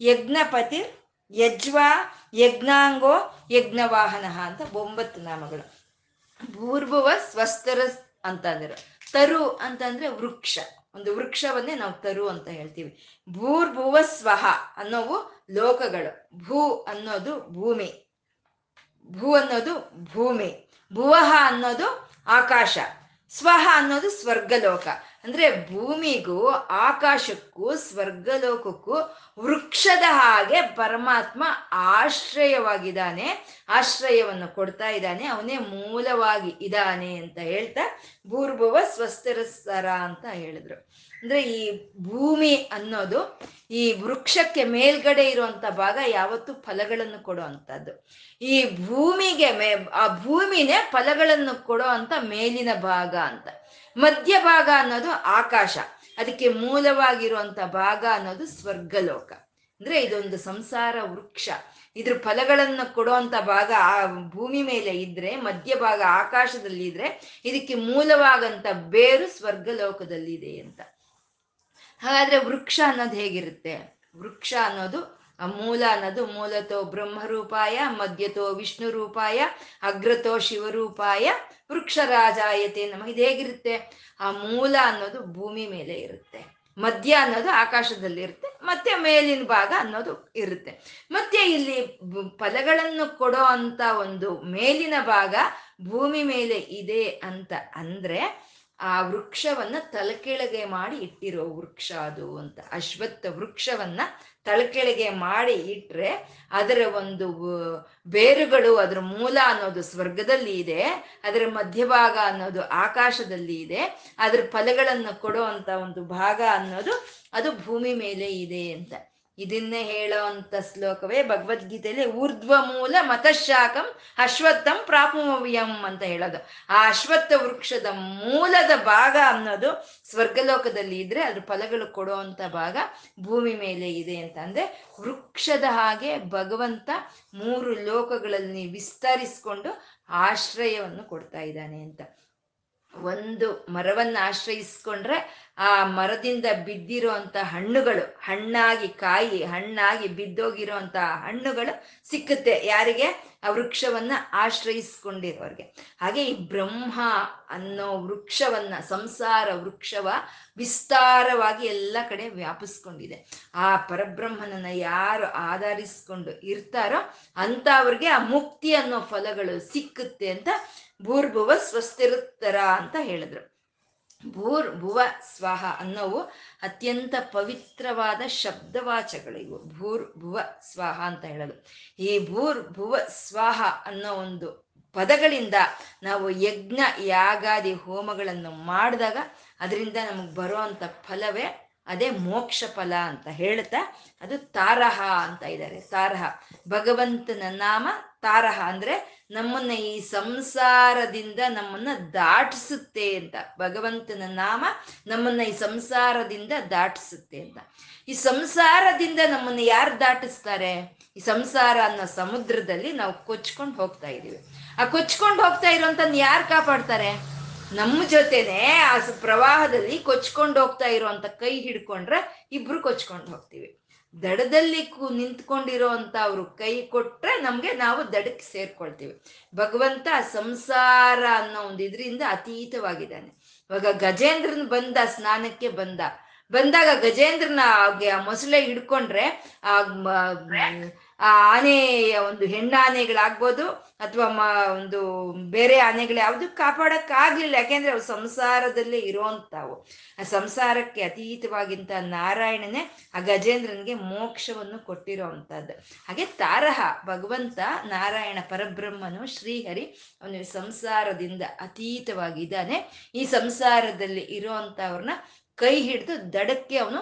ಯಜ್ಞಪತಿರ್ ಯಜ್ವ, ಯಜ್ಞಾಂಗೋ ಯಜ್ಞವಾಹನ ಅಂತ ಒಂಬತ್ತು ನಾಮಗಳು. ಭೂರ್ಭುವ ಸ್ವಸ್ಥರ ಅಂತ ಅಂದಿರೋ. ತರು ಅಂತಂದ್ರೆ ವೃಕ್ಷ. ಒಂದು ವೃಕ್ಷವನ್ನೇ ನಾವು ತರು ಅಂತ ಹೇಳ್ತೀವಿ. ಭೂರ್ಭುವ ಸ್ವಹ ಅನ್ನೋವು ಲೋಕಗಳು. ಭೂ ಅನ್ನೋದು ಭೂಮಿ. ಭೂ ಅನ್ನೋದು ಭೂಮಿ. ಭುವಹ ಅನ್ನೋದು ಆಕಾಶ. ಸ್ವಹ ಅನ್ನೋದು ಸ್ವರ್ಗಲೋಕ. ಅಂದ್ರೆ ಭೂಮಿಗೂ, ಆಕಾಶಕ್ಕೂ, ಸ್ವರ್ಗಲೋಕಕ್ಕೂ, ವೃಕ್ಷದ ಹಾಗೆ ಪರಮಾತ್ಮ ಆಶ್ರಯವಾಗಿದ್ದಾನೆ, ಆಶ್ರಯವನ್ನು ಕೊಡ್ತಾ ಇದ್ದಾನೆ, ಅವನೇ ಮೂಲವಾಗಿ ಇದ್ದಾನೆ ಅಂತ ಹೇಳ್ತಾ ಭೂರ್ಭವ ಸ್ವಸ್ಥರಸ್ತರ ಅಂತ ಹೇಳಿದ್ರು. ಅಂದ್ರೆ ಈ ಭೂಮಿ ಅನ್ನೋದು, ಈ ವೃಕ್ಷಕ್ಕೆ ಮೇಲ್ಗಡೆ ಇರುವಂತ ಭಾಗ ಯಾವತ್ತು ಫಲಗಳನ್ನು ಕೊಡುವಂಥದ್ದು ಈ ಭೂಮಿಗೆ ಮೇ, ಆ ಭೂಮಿನೇ ಫಲಗಳನ್ನು ಕೊಡೋ ಅಂತ ಮೇಲಿನ ಭಾಗ ಅಂತ. ಮಧ್ಯ ಭಾಗ ಅನ್ನೋದು ಆಕಾಶ. ಅದಕ್ಕೆ ಮೂಲವಾಗಿರುವಂತ ಭಾಗ ಅನ್ನೋದು ಸ್ವರ್ಗಲೋಕ. ಅಂದ್ರೆ ಇದೊಂದು ಸಂಸಾರ ವೃಕ್ಷ. ಇದ್ರ ಫಲಗಳನ್ನು ಕೊಡುವಂತ ಭಾಗ ಆ ಭೂಮಿ ಮೇಲೆ ಇದ್ರೆ, ಮಧ್ಯಭಾಗ ಆಕಾಶದಲ್ಲಿ ಇದ್ರೆ, ಇದಕ್ಕೆ ಮೂಲವಾಗಂತ ಬೇರು ಸ್ವರ್ಗಲೋಕದಲ್ಲಿದೆ ಅಂತ. ಹಾಗಾದ್ರೆ ವೃಕ್ಷ ಅನ್ನೋದು ಹೇಗಿರುತ್ತೆ? ವೃಕ್ಷ ಅನ್ನೋದು ಮೂಲ ಅನ್ನೋದು ಮೂಲತೋ ಬ್ರಹ್ಮರೂಪಾಯ, ಮಧ್ಯತೋ ವಿಷ್ಣು ರೂಪಾಯ ಅಗ್ರತೋ ಶಿವರೂಪಾಯ, ವೃಕ್ಷರಾಜಾಯತೆ ನಮಗೆ ಇದು ಹೇಗಿರುತ್ತೆ? ಆ ಮೂಲ ಅನ್ನೋದು ಭೂಮಿ ಮೇಲೆ ಇರುತ್ತೆ. ಮಧ್ಯ ಅನ್ನೋದು ಆಕಾಶದಲ್ಲಿ ಇರುತ್ತೆ. ಮತ್ತೆ ಮೇಲಿನ ಭಾಗ ಅನ್ನೋದು ಇರುತ್ತೆ. ಮತ್ತೆ ಇಲ್ಲಿ ಫಲಗಳನ್ನು ಕೊಡೋ ಅಂತ ಒಂದು ಮೇಲಿನ ಭಾಗ ಭೂಮಿ ಮೇಲೆ ಇದೆ ಅಂತ ಅಂದ್ರೆ ಆ ವೃಕ್ಷವನ್ನ ತಲೆಕೆಳಗೆ ಮಾಡಿ ಇಟ್ಟಿರೋ ವೃಕ್ಷ ಅದು ಅಂತ. ಅಶ್ವತ್ಥ ವೃಕ್ಷವನ್ನ ತಲೆಕೆಳಗೆ ಮಾಡಿ ಇಟ್ರೆ ಅದರ ಒಂದು ಬೇರುಗಳು ಅದರ ಮೂಲ ಅನ್ನೋದು ಸ್ವರ್ಗದಲ್ಲಿ ಇದೆ, ಅದರ ಮಧ್ಯಭಾಗ ಅನ್ನೋದು ಆಕಾಶದಲ್ಲಿ ಇದೆ, ಅದರ ಫಲಗಳನ್ನು ಕೊಡೋ ಅಂತ ಒಂದು ಭಾಗ ಅನ್ನೋದು ಅದು ಭೂಮಿ ಮೇಲೆ ಇದೆ ಅಂತ. ಇದನ್ನೇ ಹೇಳೋ ಅಂತ ಶ್ಲೋಕವೇ ಭಗವದ್ಗೀತೆಯಲ್ಲಿ ಊರ್ಧ್ವ ಮೂಲ ಮತಶಾಖಂ ಅಶ್ವತ್ಥಂ ಪ್ರಾಪುಮವ್ಯಂ ಅಂತ ಹೇಳೋದು. ಆ ಅಶ್ವತ್ಥ ವೃಕ್ಷದ ಮೂಲದ ಭಾಗ ಅನ್ನೋದು ಸ್ವರ್ಗಲೋಕದಲ್ಲಿ ಇದ್ರೆ ಅದ್ರ ಫಲಗಳು ಕೊಡುವಂತ ಭಾಗ ಭೂಮಿ ಮೇಲೆ ಇದೆ ಅಂತ ಅಂದ್ರೆ ವೃಕ್ಷದ ಹಾಗೆ ಭಗವಂತ ಮೂರು ಲೋಕಗಳಲ್ಲಿ ವಿಸ್ತರಿಸ್ಕೊಂಡು ಆಶ್ರಯವನ್ನು ಕೊಡ್ತಾ ಇದ್ದಾನೆ ಅಂತ. ಒಂದು ಮರವನ್ನು ಆಶ್ರಯಿಸ್ಕೊಂಡ್ರೆ ಆ ಮರದಿಂದ ಬಿದ್ದಿರೋ ಹಣ್ಣುಗಳು, ಹಣ್ಣಾಗಿ ಕಾಯಿ, ಹಣ್ಣಾಗಿ ಬಿದ್ದೋಗಿರೋ ಅಂತ ಹಣ್ಣುಗಳು ಸಿಕ್ಕುತ್ತೆ. ಯಾರಿಗೆ? ಆ ವೃಕ್ಷವನ್ನ ಆಶ್ರಯಿಸ್ಕೊಂಡಿರೋರ್ಗೆ. ಹಾಗೆ ಈ ಬ್ರಹ್ಮ ಅನ್ನೋ ವೃಕ್ಷವನ್ನ, ಸಂಸಾರ ವೃಕ್ಷವ ವಿಸ್ತಾರವಾಗಿ ಎಲ್ಲ ಕಡೆ ವ್ಯಾಪಿಸ್ಕೊಂಡಿದೆ. ಆ ಪರಬ್ರಹ್ಮನನ್ನ ಯಾರು ಆಧರಿಸ್ಕೊಂಡು ಇರ್ತಾರೋ ಅಂತ ಅವ್ರಿಗೆ ಆ ಮುಕ್ತಿ ಅನ್ನೋ ಫಲಗಳು ಸಿಕ್ಕುತ್ತೆ ಅಂತ ಭೂರ್ಭುವ ಸ್ವಸ್ಥಿರುತ್ತರ ಅಂತ ಹೇಳಿದ್ರು. ಭೂರ್, ಭುವ, ಸ್ವಾಹ ಅನ್ನೋವು ಅತ್ಯಂತ ಪವಿತ್ರವಾದ ಶಬ್ದವಾಚಗಳು ಇವು. ಭೂರ್, ಭುವ, ಸ್ವಾಹ ಅಂತ ಹೇಳೋದು. ಈ ಭೂರ್, ಭುವ, ಸ್ವಾಹ ಅನ್ನೋ ಒಂದು ಪದಗಳಿಂದ ನಾವು ಯಜ್ಞ, ಯಾಗಾದಿ, ಹೋಮಗಳನ್ನು ಮಾಡಿದಾಗ ಅದರಿಂದ ನಮಗೆ ಬರುವಂಥ ಫಲವೇ ಅದೇ ಮೋಕ್ಷ ಫಲ ಅಂತ ಹೇಳ್ತಾ ಅದು ತಾರಹ ಅಂತ ಇದ್ದಾರೆ. ತಾರಹ. ಭಗವಂತನ ನಾಮ ತಾರಹ ಅಂದ್ರೆ ನಮ್ಮನ್ನ ಈ ಸಂಸಾರದಿಂದ ನಮ್ಮನ್ನ ದಾಟಿಸುತ್ತೆ ಅಂತ. ಭಗವಂತನ ನಾಮ ನಮ್ಮನ್ನ ಈ ಸಂಸಾರದಿಂದ ದಾಟಿಸುತ್ತೆ ಅಂತ. ಈ ಸಂಸಾರದಿಂದ ನಮ್ಮನ್ನ ಯಾರು ದಾಟಿಸ್ತಾರೆ? ಈ ಸಂಸಾರ ಅನ್ನೋ ಸಮುದ್ರದಲ್ಲಿ ನಾವು ಕೊಚ್ಕೊಂಡು ಹೋಗ್ತಾ ಇದೀವಿ ಆ ಕೊಚ್ಕೊಂಡು ಹೋಗ್ತಾ ಇರೋಂತ ಯಾರು ಕಾಪಾಡ್ತಾರೆ? ನಮ್ಮ ಜೊತೆನೆ ಆ ಪ್ರವಾಹದಲ್ಲಿ ಕೊಚ್ಕೊಂಡು ಹೋಗ್ತಾ ಇರುವಂತ ಕೈ ಹಿಡ್ಕೊಂಡ್ರೆ ಇಬ್ರು ಕೊಚ್ಕೊಂಡು ಹೋಗ್ತೀವಿ. ದಡದಲ್ಲಿ ಕೂ ನಿಂತ್ಕೊಂಡಿರೋ ಅಂತ ಅವರು ಕೈ ಕೊಟ್ರೆ ನಮ್ಗೆ ನಾವು ದಡಕ್ಕೆ ಸೇರ್ಕೊಳ್ತೀವಿ. ಭಗವಂತ ಸಂಸಾರ ಅನ್ನೋ ಒಂದು ಇದರಿಂದ ಅತೀತವಾಗಿದ್ದಾನೆ. ಇವಾಗ ಗಜೇಂದ್ರನ್ ಬಂದ, ಸ್ನಾನಕ್ಕೆ ಬಂದ. ಬಂದಾಗ ಗಜೇಂದ್ರನ ಮೊಸಳೆ ಹಿಡ್ಕೊಂಡ್ರೆ ಆ ಆ ಆನೆಯ ಒಂದು ಹೆಣ್ಣಾನೆಗಳಾಗ್ಬೋದು ಅಥವಾ ಮ, ಒಂದು ಬೇರೆ ಆನೆಗಳು ಯಾವುದು ಕಾಪಾಡೋಕ್ಕಾಗಲಿಲ್ಲ. ಯಾಕೆಂದ್ರೆ ಅವು ಸಂಸಾರದಲ್ಲೇ ಇರೋವಂಥವು. ಆ ಸಂಸಾರಕ್ಕೆ ಅತೀತವಾಗಿಂತ ನಾರಾಯಣನೇ ಆ ಗಜೇಂದ್ರನಿಗೆ ಮೋಕ್ಷವನ್ನು ಕೊಟ್ಟಿರೋ ಅಂಥದ್ದು ಹಾಗೆ ತಾರಹ, ಭಗವಂತ, ನಾರಾಯಣ, ಪರಬ್ರಹ್ಮನು, ಶ್ರೀಹರಿ ಅವನು ಸಂಸಾರದಿಂದ ಅತೀತವಾಗಿದ್ದಾನೆ. ಈ ಸಂಸಾರದಲ್ಲಿ ಇರೋ ಅಂಥವ್ರನ್ನ ಕೈ ಹಿಡಿದು ದಡಕ್ಕೆ ಅವನು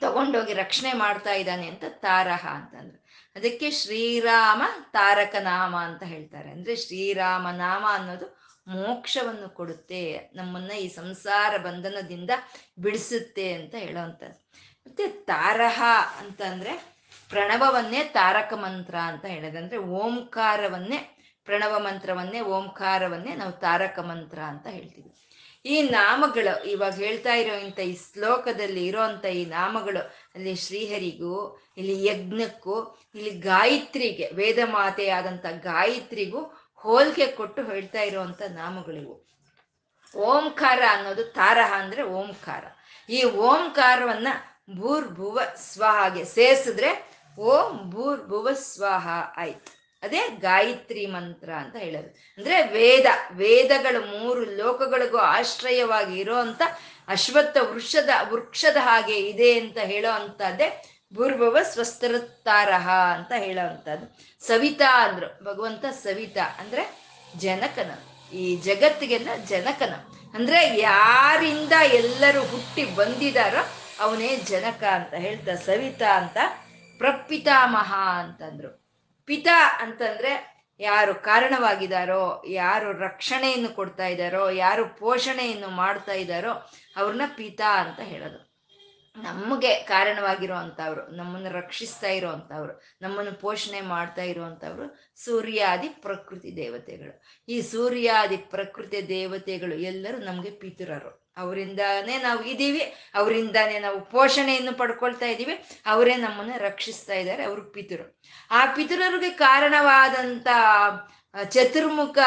ತಗೊಂಡೋಗಿ ರಕ್ಷಣೆ ಮಾಡ್ತಾ ಇದ್ದಾನೆ ಅಂತ ತಾರಹ ಅಂತಂದ್ರು. ಅದಕ್ಕೆ ಶ್ರೀರಾಮ ತಾರಕ ನಾಮ ಅಂತ ಹೇಳ್ತಾರೆ. ಅಂದ್ರೆ ಶ್ರೀರಾಮ ನಾಮ ಅನ್ನೋದು ಮೋಕ್ಷವನ್ನು ಕೊಡುತ್ತೆ, ನಮ್ಮನ್ನ ಈ ಸಂಸಾರ ಬಂಧನದಿಂದ ಬಿಡಿಸುತ್ತೆ ಅಂತ ಹೇಳೋವಂಥದ್ದು ಮತ್ತೆ ತಾರಹ ಅಂತಂದ್ರೆ ಪ್ರಣವವನ್ನೇ ತಾರಕ ಮಂತ್ರ ಅಂತ ಹೇಳೋದು. ಅಂದ್ರೆ ಓಂಕಾರವನ್ನೇ, ಪ್ರಣವ ಮಂತ್ರವನ್ನೇ ಓಂಕಾರವನ್ನೇ ನಾವು ತಾರಕ ಮಂತ್ರ ಅಂತ ಹೇಳ್ತೀವಿ. ಈ ನಾಮಗಳು, ಇವಾಗ ಹೇಳ್ತಾ ಇರೋ ಇಂಥ ಈ ಶ್ಲೋಕದಲ್ಲಿ ಇರೋಂಥ ಈ ನಾಮಗಳು, ಅಲ್ಲಿ ಶ್ರೀಹರಿಗೂ, ಇಲ್ಲಿ ಯಜ್ಞಕ್ಕೂ, ಇಲ್ಲಿ ಗಾಯತ್ರಿಗೆ, ವೇದ ಮಾತೆಯಾದಂಥ ಗಾಯತ್ರಿಗೂ ಹೋಲಿಕೆ ಕೊಟ್ಟು ಹೇಳ್ತಾ ಇರುವಂತ ನಾಮಗಳಿವು ಓಂಕಾರ ಅನ್ನೋದು ತಾರಹ ಅಂದ್ರೆ ಓಂಕಾರ. ಈ ಓಂಕಾರವನ್ನ ಭೂರ್ಭುವ ಸ್ವಾಹಾಗೆ ಸೇರಿಸಿದ್ರೆ ಓಂ ಭೂರ್ಭುವ ಸ್ವಾಹ ಆಯ್ತು. ಅದೇ ಗಾಯತ್ರಿ ಮಂತ್ರ ಅಂತ ಹೇಳೋದು. ಅಂದ್ರೆ ವೇದ, ವೇದಗಳು ಮೂರು ಲೋಕಗಳಿಗೂ ಆಶ್ರಯವಾಗಿ ಇರೋಂಥ ಅಶ್ವತ್ಥ ವೃಕ್ಷದ ವೃಕ್ಷದ ಹಾಗೆ ಇದೆ ಅಂತ ಹೇಳೋ ಅಂತದ್ದೇ ಭೂರ್ಭವ ಸ್ವಸ್ತರತಾರಹ ಅಂತ ಹೇಳೋ ಅಂತದ್ದು ಸವಿತಾ ಅಂದ್ರು, ಭಗವಂತ ಸವಿತಾ ಅಂದ್ರೆ ಜನಕನ. ಈ ಜಗತ್ತಿಗೆಲ್ಲ ಜನಕನ. ಅಂದ್ರೆ ಯಾರಿಂದ ಎಲ್ಲರೂ ಹುಟ್ಟಿ ಬಂದಿದಾರೋ ಅವನೇ ಜನಕ ಅಂತ ಹೇಳ್ತಾ ಸವಿತಾ ಅಂತ ಪ್ರಪಿತಾಮಹ ಅಂತಂದ್ರು. ಪಿತಾ ಅಂತಂದ್ರೆ ಯಾರು ಕಾರಣವಾಗಿದಾರೋ, ಯಾರು ರಕ್ಷಣೆಯನ್ನು ಕೊಡ್ತಾ ಇದ್ದಾರೋ ಯಾರು ಪೋಷಣೆಯನ್ನು ಮಾಡ್ತಾ ಇದ್ದಾರೋ ಅವ್ರನ್ನ ಪಿತಾ ಅಂತ ಹೇಳೋದು. ನಮಗೆ ಕಾರಣವಾಗಿರೋ ಅಂಥವ್ರು ನಮ್ಮನ್ನು ರಕ್ಷಿಸ್ತಾ ಇರೋ ಅಂಥವ್ರು ನಮ್ಮನ್ನು ಪೋಷಣೆ ಮಾಡ್ತಾ ಇರುವಂಥವ್ರು ಸೂರ್ಯಾದಿ ಪ್ರಕೃತಿ ದೇವತೆಗಳು. ಈ ಸೂರ್ಯಾದಿ ಪ್ರಕೃತಿ ದೇವತೆಗಳು ಎಲ್ಲರೂ ನಮಗೆ ಪಿತೃರರು. ಅವರಿಂದಾನೇ ನಾವು ಇದ್ದೀವಿ ಅವರಿಂದಾನೇ ನಾವು ಪೋಷಣೆಯನ್ನು ಪಡ್ಕೊಳ್ತಾ ಇದ್ದೀವಿ ಅವರೇ ನಮ್ಮನ್ನು ರಕ್ಷಿಸ್ತಾ ಇದ್ದಾರೆ, ಅವರು ಪಿತೃರು. ಆ ಪಿತೃರಿಗೆ ಕಾರಣವಾದಂಥ ಚತುರ್ಮುಖ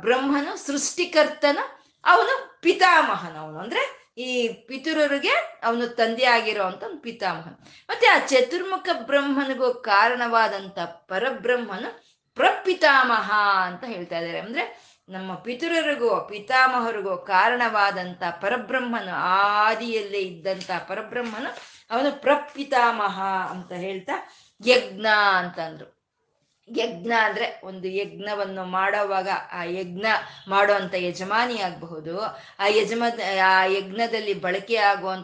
ಬ್ರಹ್ಮನು, ಸೃಷ್ಟಿಕರ್ತನು, ಅವನು ಪಿತಾಮಹನ ಅವನು ಅಂದ್ರೆ ಈ ಪಿತೃರಿಗೆ ಅವನು ತಂದೆ ಅಂತ ಒಂದು ಪಿತಾಮಹ ಮತ್ತೆ ಆ ಚತುರ್ಮುಖ ಬ್ರಹ್ಮನಿಗೂ ಕಾರಣವಾದಂತ ಪರಬ್ರಹ್ಮನು ಪ್ರಪಿತಾಮಹ ಅಂತ ಹೇಳ್ತಾ ಇದ್ದಾರೆ. ಅಂದ್ರೆ ನಮ್ಮ ಪಿತೃರಿಗೂ, ಪಿತಾಮಹರಿಗೂ ಕಾರಣವಾದಂಥ ಪರಬ್ರಹ್ಮನು ಆದಿಯಲ್ಲೇ ಇದ್ದಂಥ ಪರಬ್ರಹ್ಮನು ಅವನು ಪ್ರಪಿತಾಮಹ ಅಂತ ಹೇಳ್ತಾ ಯಜ್ಞ ಅಂತಂದ್ರು. ಯಜ್ಞ ಅಂದ್ರೆ ಒಂದು ಯಜ್ಞವನ್ನು ಮಾಡೋವಾಗ ಆ ಯಜ್ಞ ಮಾಡುವಂತ ಯಜಮಾನಿ ಆಗಬಹುದು, ಆ ಯಜಮ ಆ ಯಜ್ಞದಲ್ಲಿ ಬಳಕೆ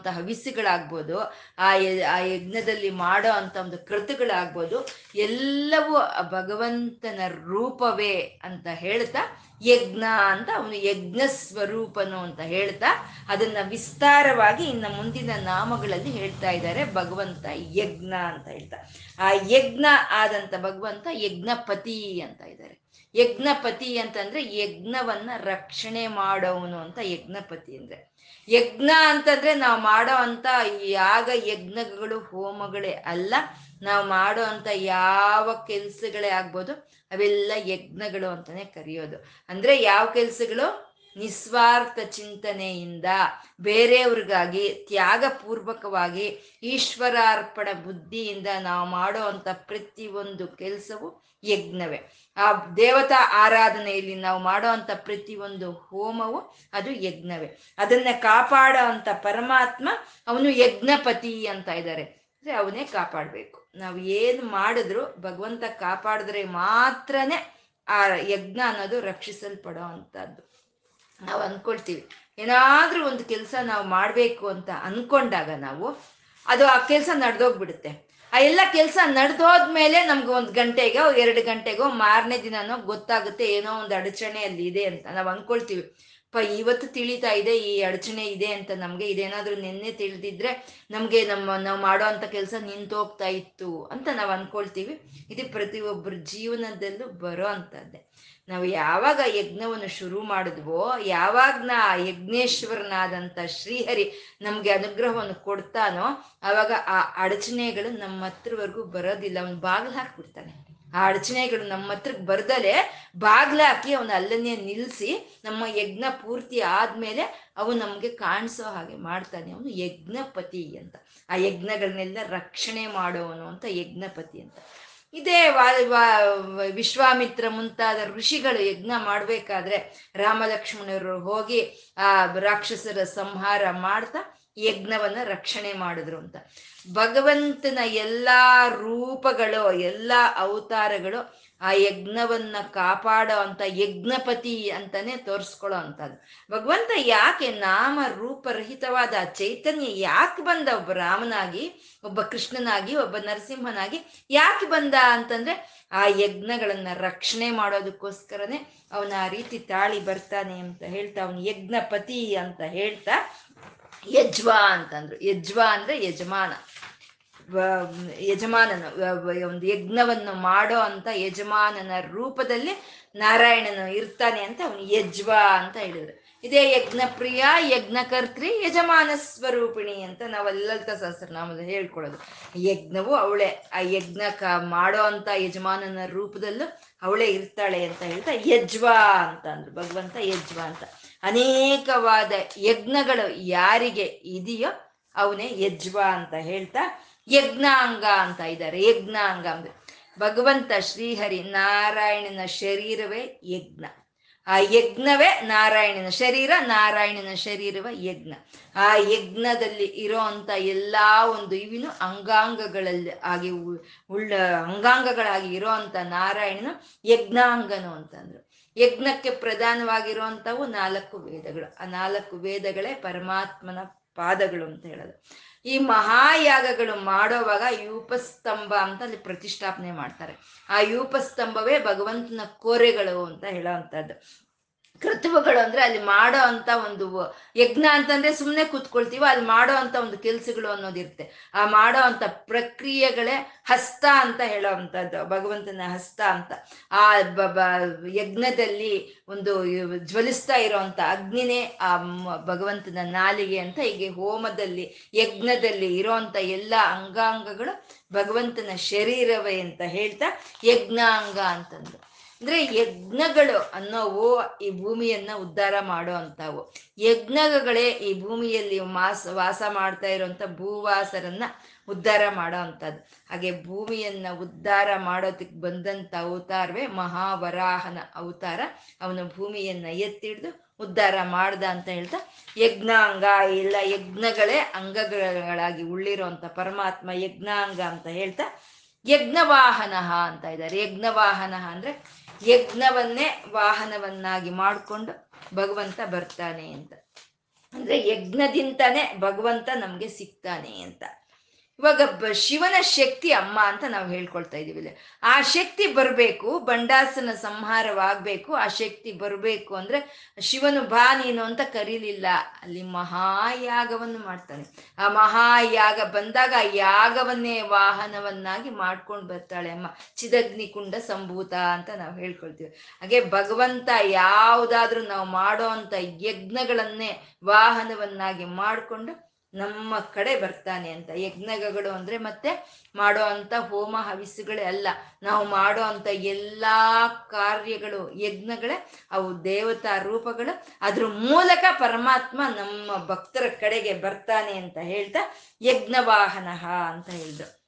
ಹವಿಸ್ಸುಗಳಾಗ್ಬೋದು ಆ ಆ ಯಜ್ಞದಲ್ಲಿ ಮಾಡೋ ಅಂತ ಒಂದು ಕೃತುಗಳಾಗ್ಬೋದು, ಎಲ್ಲವೂ ಭಗವಂತನ ರೂಪವೇ ಅಂತ ಹೇಳ್ತಾ ಯಜ್ಞ ಅಂತ ಅವನು ಯಜ್ಞ ಸ್ವರೂಪನು ಅಂತ ಹೇಳ್ತಾ ಅದನ್ನ ವಿಸ್ತಾರವಾಗಿ ಇನ್ನು ಮುಂದಿನ ನಾಮಗಳಲ್ಲಿ ಹೇಳ್ತಾ ಇದ್ದಾರೆ. ಭಗವಂತ ಯಜ್ಞ ಅಂತ ಹೇಳ್ತಾ. ಆ ಯಜ್ಞ ಆದಂತ ಭಗವಂತ ಯಜ್ಞಪತಿ ಅಂತ ಇದ್ದಾರೆ. ಯಜ್ಞಪತಿ ಅಂತಂದ್ರೆ ಯಜ್ಞವನ್ನ ರಕ್ಷಣೆ ಮಾಡೋವನು ಅಂತ ಯಜ್ಞಪತಿ ಅಂದ್ರೆ. ಯಜ್ಞ ಅಂತಂದ್ರೆ ನಾವು ಮಾಡೋ ಅಂತ ಯಾಗ ಯಜ್ಞಗಳು ಹೋಮಗಳೇ ಅಲ್ಲ. ನಾವು ಮಾಡೋ ಅಂತ ಯಾವ ಕೆಲ್ಸಗಳೇ ಆಗ್ಬೋದು, ಅವೆಲ್ಲ ಯಜ್ಞಗಳು ಅಂತಾನೆ ಕರೆಯೋದು. ಅಂದ್ರೆ ಯಾವ ಕೆಲ್ಸಗಳು? ನಿಸ್ವಾರ್ಥ ಚಿಂತನೆಯಿಂದ, ಬೇರೆಯವ್ರಿಗಾಗಿ ತ್ಯಾಗಪೂರ್ವಕವಾಗಿ ಈಶ್ವರಾರ್ಪಣ ಬುದ್ಧಿಯಿಂದ ನಾವು ಮಾಡೋ ಪ್ರತಿಯೊಂದು ಕೆಲಸವು ಯಜ್ಞವೇ. ಆ ದೇವತಾ ಆರಾಧನೆಯಲ್ಲಿ ನಾವು ಮಾಡೋ ಪ್ರತಿಯೊಂದು ಹೋಮವು ಅದು ಯಜ್ಞವೇ. ಅದನ್ನ ಕಾಪಾಡೋ ಅಂತ ಪರಮಾತ್ಮ ಅವನು ಯಜ್ಞಪತಿ ಅಂತ ಇದ್ದಾರೆ. ಅಂದ್ರೆ ಅವನೇ ಕಾಪಾಡಬೇಕು. ನಾವು ಏನು ಮಾಡಿದ್ರು ಭಗವಂತ ಕಾಪಾಡಿದ್ರೆ ಮಾತ್ರನೇ ಆ ಯಜ್ಞ ಅನ್ನೋದು ರಕ್ಷಿಸಲ್ಪಡೋ ಅಂಥದ್ದು ನಾವು ಅನ್ಕೊಳ್ತೀವಿ. ಏನಾದ್ರೂ ಒಂದು ಕೆಲಸ ನಾವು ಮಾಡಬೇಕು ಅಂತ ಅನ್ಕೊಂಡಾಗ ನಾವು ಅದು ಆ ಕೆಲಸ ನಡೆದೋಗ್ಬಿಡುತ್ತೆ. ಆ ಎಲ್ಲ ಕೆಲಸ ನಡೆದೋದ್ಮೇಲೆ ನಮ್ಗೆ ಒಂದು ಗಂಟೆಗೋ, ಎರಡು ಗಂಟೆಗೋ, ಮಾರನೇ ದಿನನೋ ಗೊತ್ತಾಗುತ್ತೆ ಏನೋ ಒಂದು ಅಡಚಣೆ ಅಲ್ಲಿ ಇದೆ ಅಂತ ನಾವು ಅನ್ಕೊಳ್ತೀವಿ. ಪ, ಇವತ್ತು ತಿಳಿತಾ ಇದೆ, ಈ ಅಡಚಣೆ ಇದೆ ಅಂತ ನಮಗೆ ಇದೇನಾದ್ರೂ ನಿನ್ನೆ ತಿಳಿದಿದ್ರೆ ನಮಗೆ ನಮ್ಮ, ನಾವು ಮಾಡೋ ಅಂತ ಕೆಲಸ ನಿಂತೋಗ್ತಾ ಇತ್ತು ಅಂತ ನಾವು ಅನ್ಕೊಳ್ತೀವಿ. ಇದು ಪ್ರತಿಯೊಬ್ಬರ ಜೀವನದಲ್ಲೂ ಬರೋ ಅಂತದ್ದೇ ನಾವು ಯಾವಾಗ ಯಜ್ಞವನ್ನು ಶುರು ಮಾಡಿದ್ವೋ, ಯಾವಾಗ ನಾ ಯಜ್ಞೇಶ್ವರನಾದಂಥ ಶ್ರೀಹರಿ ನಮಗೆ ಅನುಗ್ರಹವನ್ನು ಕೊಡ್ತಾನೋ ಆವಾಗ ಆ ಅಡಚಣೆಗಳು ನಮ್ಮ ಹತ್ರವರೆಗೂ ಬರೋದಿಲ್ಲ. ಅವನು ಬಾಗಿಲು ಹಾಕ್ಬಿಡ್ತಾನೆ. ಆ ಅಡಚಣೆಗಳು ನಮ್ಮ ಹತ್ರಕ್ಕೆ ಬರ್ದಲೆ ಬಾಗ್ಲಾಕಿ ಅವನ ಅಲ್ಲನ್ನೇ ನಿಲ್ಲಿಸಿ ನಮ್ಮ ಯಜ್ಞ ಪೂರ್ತಿ ಆದ್ಮೇಲೆ ಅವನು ನಮಗೆ ಕಾಣಿಸೋ ಹಾಗೆ ಮಾಡ್ತಾನೆ. ಅವನು ಯಜ್ಞಪತಿ ಅಂತ. ಆ ಯಜ್ಞಗಳನ್ನೆಲ್ಲ ರಕ್ಷಣೆ ಮಾಡೋವನು ಅಂತ ಯಜ್ಞಪತಿ ಅಂತ. ಇದೇ ವಾ, ವಿಶ್ವಾಮಿತ್ರ ಮುಂತಾದ ಋಷಿಗಳು ಯಜ್ಞ ಮಾಡಬೇಕಾದ್ರೆ ರಾಮಲಕ್ಷ್ಮಣರು ಹೋಗಿ ಆ ರಾಕ್ಷಸರ ಸಂಹಾರ ಮಾಡ್ತಾ ಯಜ್ಞವನ್ನ ರಕ್ಷಣೆ ಮಾಡಿದ್ರು ಅಂತ. ಭಗವಂತನ ಎಲ್ಲಾ ರೂಪಗಳು, ಎಲ್ಲಾ ಅವತಾರಗಳು ಆ ಯಜ್ಞವನ್ನ ಕಾಪಾಡೋ ಅಂತ ಯಜ್ಞಪತಿ ಅಂತಾನೆ ತೋರಿಸ್ಕೊಳ್ಳೋ ಅಂತದ್ದು ಭಗವಂತ ಯಾಕೆ ನಾಮ ರೂಪರಹಿತವಾದ ಚೈತನ್ಯ ಯಾಕೆ ಬಂದ ಒಬ್ಬ ರಾಮನಾಗಿ, ಒಬ್ಬ ಕೃಷ್ಣನಾಗಿ, ಒಬ್ಬ ನರಸಿಂಹನಾಗಿ ಯಾಕೆ ಬಂದ ಅಂತಂದ್ರೆ ಆ ಯಜ್ಞಗಳನ್ನ ರಕ್ಷಣೆ ಮಾಡೋದಕ್ಕೋಸ್ಕರನೇ ಅವನ ಆ ರೀತಿ ತಾಳಿ ಬರ್ತಾನೆ ಅಂತ ಹೇಳ್ತಾ, ಅವನು ಯಜ್ಞಪತಿ ಅಂತ ಹೇಳ್ತಾ ಯಜ್ವ ಅಂತಂದ್ರು. ಯಜ್ವ ಅಂದ್ರೆ ಯಜಮಾನ. ಯಜಮಾನನು ಒಂದು ಯಜ್ಞವನ್ನು ಮಾಡೋ ಅಂತ ಯಜಮಾನನ ರೂಪದಲ್ಲಿ ನಾರಾಯಣನು ಇರ್ತಾನೆ ಅಂತ ಅವನು ಯಜ್ವ ಅಂತ ಹೇಳಿದ್ರು. ಇದೇ ಯಜ್ಞ ಪ್ರಿಯ ಯಜ್ಞಕರ್ತ್ರಿ, ಯಜಮಾನ ಸ್ವರೂಪಿಣಿ ಅಂತ ನಾವು ಲಲಿತ ಸಹಸ್ರನಾಮದಲ್ಲಿ ಹೇಳ್ಕೊಳ್ಳೋದು. ಯಜ್ಞವು ಅವಳೆ. ಆ ಯಜ್ಞಕ ಮಾಡೋ ಅಂತ ಯಜಮಾನನ ರೂಪದಲ್ಲೂ ಅವಳೇ ಇರ್ತಾಳೆ ಅಂತ ಹೇಳ್ತಾ ಯಜ್ವಾ ಅಂತ ಅಂದ್ರು ಭಗವಂತ ಯಜ್ವಾ ಅಂತ. ಅನೇಕವಾದ ಯಜ್ಞಗಳು ಯಾರಿಗೆ ಇದೆಯೋ ಅವನೇ ಯಜ್ವ ಅಂತ ಹೇಳ್ತಾ ಯಜ್ಞಾಂಗ ಅಂತ ಇದ್ದಾರೆ. ಯಜ್ಞಾಂಗ ಅಂದ್ರೆ ಭಗವಂತ ಶ್ರೀಹರಿ ನಾರಾಯಣನ ಶರೀರವೇ ಯಜ್ಞ. ಆ ಯಜ್ಞವೇ ನಾರಾಯಣನ ಶರೀರ, ನಾರಾಯಣನ ಶರೀರವ ಯಜ್ಞ. ಆ ಯಜ್ಞದಲ್ಲಿ ಇರೋ ಅಂತ ಎಲ್ಲಾ ಒಂದು ಇವಿನು ಅಂಗಾಂಗಗಳಲ್ಲಿ ಆಗಿ ಉಳ್ಳ ಅಂಗಾಂಗಗಳಾಗಿ ಇರೋ ಅಂತ ನಾರಾಯಣನು ಯಜ್ಞಾಂಗನು ಅಂತಂದ್ರು. ಯಜ್ಞಕ್ಕೆ ಪ್ರಧಾನವಾಗಿರುವಂಥವು ನಾಲ್ಕು ವೇದಗಳು. ಆ ನಾಲ್ಕು ವೇದಗಳೇ ಪರಮಾತ್ಮನ ಪಾದಗಳು ಅಂತ ಹೇಳೋದು. ಈ ಮಹಾಯಾಗಗಳು ಮಾಡೋವಾಗ ಯೂಪಸ್ತಂಭ ಅಂತ ಅಲ್ಲಿ ಪ್ರತಿಷ್ಠಾಪನೆ ಮಾಡ್ತಾರೆ. ಆ ಯೂಪಸ್ತಂಭವೇ ಭಗವಂತನ ಕೋರೆಗಳು ಅಂತ ಹೇಳೋವಂಥದ್ದು ಕೃತುವಗಳು ಅಂದ್ರೆ ಅಲ್ಲಿ ಮಾಡೋ ಅಂತ ಒಂದು ಯಜ್ಞ ಅಂತಂದ್ರೆ ಸುಮ್ಮನೆ ಕೂತ್ಕೊಳ್ತೀವ, ಅಲ್ಲಿ ಮಾಡೋ ಅಂತ ಒಂದು ಕೆಲ್ಸಗಳು ಅನ್ನೋದಿರುತ್ತೆ. ಆ ಮಾಡೋ ಅಂತ ಪ್ರಕ್ರಿಯೆಗಳೇ ಹಸ್ತ ಅಂತ ಹೇಳೋ ಅಂತದ್ದು ಭಗವಂತನ ಹಸ್ತ ಅಂತ. ಆ ಯಜ್ಞದಲ್ಲಿ ಒಂದು ಜ್ವಲಿಸ್ತಾ ಇರೋವಂಥ ಅಗ್ನಿನೇ ಆ ಭಗವಂತನ ನಾಲಿಗೆ ಅಂತ ಹೀಗೆ ಹೋಮದಲ್ಲಿ, ಯಜ್ಞದಲ್ಲಿ ಇರೋಂತ ಎಲ್ಲ ಅಂಗಾಂಗಗಳು ಭಗವಂತನ ಶರೀರವೇ ಅಂತ ಹೇಳ್ತಾ ಯಜ್ಞಾಂಗ ಅಂತಂದು. ಅಂದ್ರೆ ಯಜ್ಞಗಳು ಅನ್ನೋವು ಈ ಭೂಮಿಯನ್ನ ಉದ್ಧಾರ ಮಾಡೋ ಅಂತಾವು ಯಜ್ಞಗಳೇ ಈ ಭೂಮಿಯಲ್ಲಿ ಮಾಸ, ವಾಸ ಮಾಡ್ತಾ ಇರುವಂತ ಭೂವಾಸರನ್ನ ಉದ್ಧಾರ ಮಾಡೋ ಅಂಥದ್ದು. ಹಾಗೆ ಭೂಮಿಯನ್ನ ಉದ್ಧಾರ ಮಾಡೋದಕ್ಕೆ ಬಂದಂತ ಅವತಾರವೇ ಮಹಾವರಾಹನ ಅವತಾರ. ಅವನು ಭೂಮಿಯನ್ನ ಎತ್ತಿಡ್ದು ಉದ್ಧಾರ ಮಾಡ್ದ ಅಂತ ಹೇಳ್ತಾ, ಯಜ್ಞಾಂಗ ಇಲ್ಲ, ಯಜ್ಞಗಳೇ ಅಂಗಗಳಾಗಿ ಉಳ್ಳಿರೋಂಥ ಪರಮಾತ್ಮ ಯಜ್ಞಾಂಗ ಅಂತ ಹೇಳ್ತಾ, ಯಜ್ಞವಾಹನ ಅಂತ ಇದ್ದಾರೆ. ಯಜ್ಞವಾಹನ ಅಂದ್ರೆ ಯಜ್ಞವನ್ನೇ ವಾಹನವನ್ನಾಗಿ ಮಾಡಿಕೊಂಡು ಭಗವಂತ ಬರ್ತಾನೆ ಅಂತ. ಅಂದ್ರೆ ಯಜ್ಞದಿಂದನೇ ಭಗವಂತ ನಮ್ಗೆ ಸಿಗ್ತಾನೆ ಅಂತ. ಇವಾಗ ಶಿವನ ಶಕ್ತಿ ಅಮ್ಮ ಅಂತ ನಾವು ಹೇಳ್ಕೊಳ್ತಾ ಇದೀವಿ ಆ ಶಕ್ತಿ ಬರಬೇಕು, ಬಂಡಾಸನ ಸಂಹಾರವಾಗಬೇಕು, ಆ ಶಕ್ತಿ ಬರಬೇಕು ಅಂದ್ರೆ ಶಿವನು ಬಾ ನೀನು ಅಂತ ಕರೀಲಿಲ್ಲ. ಅಲ್ಲಿ ಮಹಾಯಾಗವನ್ನು ಮಾಡ್ತಾನೆ. ಆ ಮಹಾಯಾಗ ಬಂದಾಗ ಆ ಯಾಗವನ್ನೇ ವಾಹನವನ್ನಾಗಿ ಮಾಡ್ಕೊಂಡು ಬರ್ತಾಳೆ ಅಮ್ಮ. ಚಿದಗ್ನಿ ಕುಂಡ ಸಂಭೂತ ಅಂತ ನಾವು ಹೇಳ್ಕೊಳ್ತೀವಿ. ಹಾಗೆ ಭಗವಂತ ಯಾವುದಾದ್ರೂ ನಾವು ಮಾಡೋ ಅಂತ ಯಜ್ಞಗಳನ್ನೇ ವಾಹನವನ್ನಾಗಿ ಮಾಡಿಕೊಂಡು ನಮ್ಮ ಕಡೆ ಬರ್ತಾನೆ ಅಂತ. ಯಜ್ಞಗಳು ಅಂದ್ರೆ ಮತ್ತೆ ಮಾಡೋ ಅಂತ ಹೋಮ ಹವಿಸ್ಸುಗಳೇ ಅಲ್ಲ. ನಾವು ಮಾಡೋ ಅಂತ ಎಲ್ಲಾ ಕಾರ್ಯಗಳು, ಯಜ್ಞಗಳೇ ಅವು ದೇವತಾ ರೂಪಗಳು. ಅದ್ರ ಮೂಲಕ ಪರಮಾತ್ಮ ನಮ್ಮ ಭಕ್ತರ ಕಡೆಗೆ ಬರ್ತಾನೆ ಅಂತ ಹೇಳ್ತಾ ಯಜ್ಞವಾಹನ ಅಂತ ಹೇಳಿದ್ರು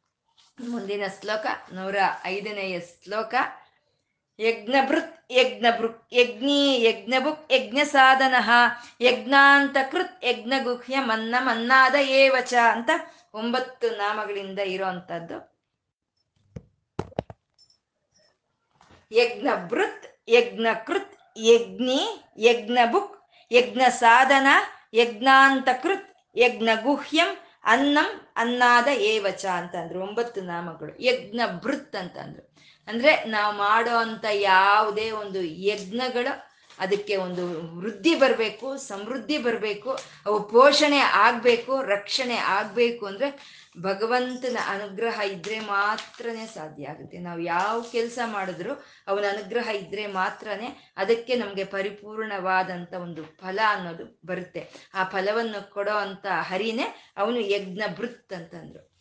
ಮುಂದಿನ ಶ್ಲೋಕ ನೂರ ಐದನೆಯ ಶ್ಲೋಕ. ಯಜ್ಞಭೃತ್ ಯಜ್ಞಭೃಕ್ ಯಜ್ಞಿ, ಯಜ್ಞಭುಕ್ ಯಜ್ಞ ಸಾಧನ ಯಜ್ಞಾಂತ ಕೃತ್ ಯಜ್ಞಗುಹ್ಯ, ಮನ್ನ, ಮನ್ನಾದ ಏವಚ ಅಂತ ಒಂಬತ್ತು ನಾಮಗಳಿಂದ ಇರೋಂಥದ್ದು ಯಜ್ಞಭೃತ್, ಯಜ್ಞಕೃತ್, ಯಜ್ಞಿ, ಯಜ್ಞಭುಕ್ ಯಜ್ಞ ಸಾಧನ ಯಜ್ಞಾಂತಕೃತ್, ಯಜ್ಞಗುಹ್ಯಂ, ಅನ್ನಂ, ಅನ್ನಾದ ಏವಚ ಅಂತಂದ್ರು, ಒಂಬತ್ತು ನಾಮಗಳು. ಯಜ್ಞ ಭೃತ್ ಅಂತಂದ್ರು. ಅಂದ್ರೆ ನಾವು ಮಾಡೋ ಅಂತ ಯಾವುದೇ ಒಂದು ಯಜ್ಞಗಳು ಅದಕ್ಕೆ ಒಂದು ವೃದ್ಧಿ ಬರಬೇಕು, ಸಮೃದ್ಧಿ ಬರಬೇಕು, ಅವು ಪೋಷಣೆ ಆಗಬೇಕು, ರಕ್ಷಣೆ ಆಗಬೇಕು ಅಂದರೆ ಭಗವಂತನ ಅನುಗ್ರಹ ಇದ್ದರೆ ಮಾತ್ರನೇ ಸಾಧ್ಯ ಆಗುತ್ತೆ. ನಾವು ಯಾವ ಕೆಲಸ ಮಾಡಿದ್ರು ಅವನ ಅನುಗ್ರಹ ಇದ್ದರೆ ಮಾತ್ರನೇ ಅದಕ್ಕೆ ನಮಗೆ ಪರಿಪೂರ್ಣವಾದಂಥ ಒಂದು ಫಲ ಅನ್ನೋದು ಬರುತ್ತೆ. ಆ ಫಲವನ್ನು ಕೊಡೋ ಅಂಥ ಹರಿನೇ ಅವನು ಯಜ್ಞ ಭೃತ್ ಅಂತಂದ್ರು.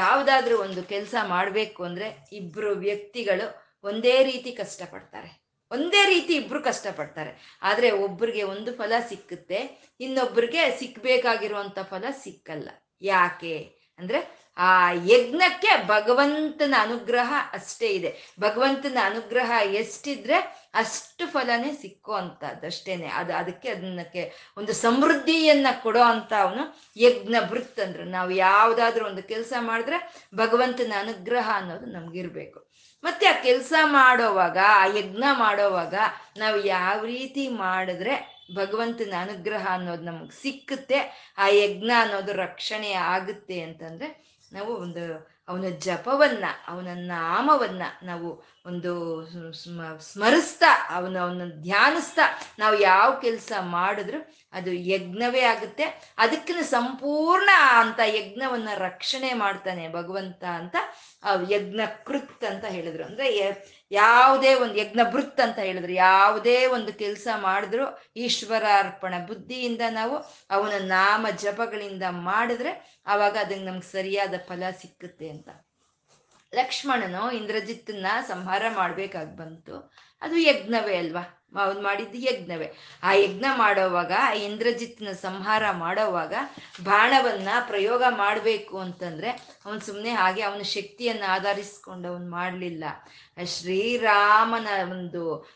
ಯಾವುದಾದ್ರೂ ಒಂದು ಕೆಲಸ ಮಾಡಬೇಕು ಅಂದರೆ ಇಬ್ಬರು ವ್ಯಕ್ತಿಗಳು ಒಂದೇ ರೀತಿ ಕಷ್ಟಪಡ್ತಾರೆ. ಒಂದೇ ರೀತಿ ಇಬ್ರು ಕಷ್ಟಪಡ್ತಾರೆ. ಆದರೆ ಒಬ್ರಿಗೆ ಒಂದು ಫಲ ಸಿಕ್ಕುತ್ತೆ, ಇನ್ನೊಬ್ರಿಗೆ ಸಿಕ್ಕಬೇಕಾಗಿರುವಂಥ ಫಲ ಸಿಕ್ಕಲ್ಲ. ಯಾಕೆ? ಅಂದ್ರೆ ಆ ಯಜ್ಞಕ್ಕೆ ಭಗವಂತನ ಅನುಗ್ರಹ ಅಷ್ಟೇ ಇದೆ. ಭಗವಂತನ ಅನುಗ್ರಹ ಎಷ್ಟಿದ್ರೆ ಅಷ್ಟು ಫಲನೇ ಸಿಕ್ಕೋ ಅಂಥದ್ದು ಅಷ್ಟೇನೆ ಅದು ಅದಕ್ಕೆ ಅದನ್ನಕ್ಕೆ ಒಂದು ಸಮೃದ್ಧಿಯನ್ನ ಕೊಡೋ ಅಂತ ಅವನು ಯಜ್ಞ ಬೃತ್ ಅಂದ್ರು. ನಾವು ಯಾವುದಾದ್ರೂ ಒಂದು ಕೆಲಸ ಮಾಡಿದ್ರೆ ಭಗವಂತನ ಅನುಗ್ರಹ ಅನ್ನೋದು ನಮ್ಗಿರ್ಬೇಕು. ಮತ್ತೆ ಆ ಕೆಲಸ ಮಾಡೋವಾಗ, ಆ ಯಜ್ಞ ಮಾಡೋವಾಗ ನಾವು ಯಾವ ರೀತಿ ಮಾಡಿದ್ರೆ ಭಗವಂತನ ಅನುಗ್ರಹ ಅನ್ನೋದು ನಮಗೆ ಸಿಕ್ಕುತ್ತೆ. ಆ ಯಜ್ಞ ಅನ್ನೋದು ರಕ್ಷಣೆ ಆಗುತ್ತೆ ಅಂತಂದ್ರೆ ನಾವು ಒಂದು ಅವನ ಜಪವನ್ನ, ಅವನ ನಾಮವನ್ನ ನಾವು ಒಂದು ಸ್ಮ- ಸ್ಮರಿಸ್ತಾ, ಅವನ ಅವನ ಧ್ಯಾನಿಸ್ತಾ ನಾವು ಯಾವ ಕೆಲಸ ಮಾಡಿದ್ರು ಅದು ಯಜ್ಞವೇ ಆಗುತ್ತೆ. ಅದಕ್ಕಿಂತ ಸಂಪೂರ್ಣ ಅಂತ ಯಜ್ಞವನ್ನ ರಕ್ಷಣೆ ಮಾಡ್ತಾನೆ ಭಗವಂತ ಅಂತ ಯಜ್ಞ ಕೃತ್ ಅಂತ ಹೇಳಿದ್ರು. ಅಂದ್ರೆ ಯಾವುದೇ ಒಂದು ಯಜ್ಞ ಭೃತ್ ಅಂತ ಹೇಳಿದ್ರು. ಯಾವುದೇ ಒಂದು ಕೆಲಸ ಮಾಡಿದ್ರು, ಈಶ್ವರಾರ್ಪಣ ಬುದ್ಧಿಯಿಂದ ನಾವು ಅವನ ನಾಮ ಜಪಗಳಿಂದ ಮಾಡಿದ್ರೆ, ಅವಾಗ ಅದಕ್ಕೆ ನಮ್ಗೆ ಸರಿಯಾದ ಫಲ ಸಿಕ್ಕುತ್ತೆ ಅಂತ. ಲಕ್ಷ್ಮಣನು ಇಂದ್ರಜಿತ್ತನ್ನ ಸಂಹಾರ ಮಾಡ್ಬೇಕಾಗಿ ಬಂತು. ಅದು ಯಜ್ಞವೇ ಅಲ್ವಾ? ಅವನು ಮಾಡಿದ್ದು ಯಜ್ಞವೇ. ಆ ಯಜ್ಞ ಮಾಡೋವಾಗ, ಆ ಇಂದ್ರಜಿತ್ನ ಸಂಹಾರ ಮಾಡೋವಾಗ ಬಾಣವನ್ನ ಪ್ರಯೋಗ ಮಾಡಬೇಕು ಅಂತಂದ್ರೆ ಅವನು ಸುಮ್ಮನೆ ಹಾಗೆ ಅವನ ಶಕ್ತಿಯನ್ನು ಆಧರಿಸ್ಕೊಂಡು ಅವನು ಮಾಡಲಿಲ್ಲ. ಶ್ರೀರಾಮನ ಒಂದು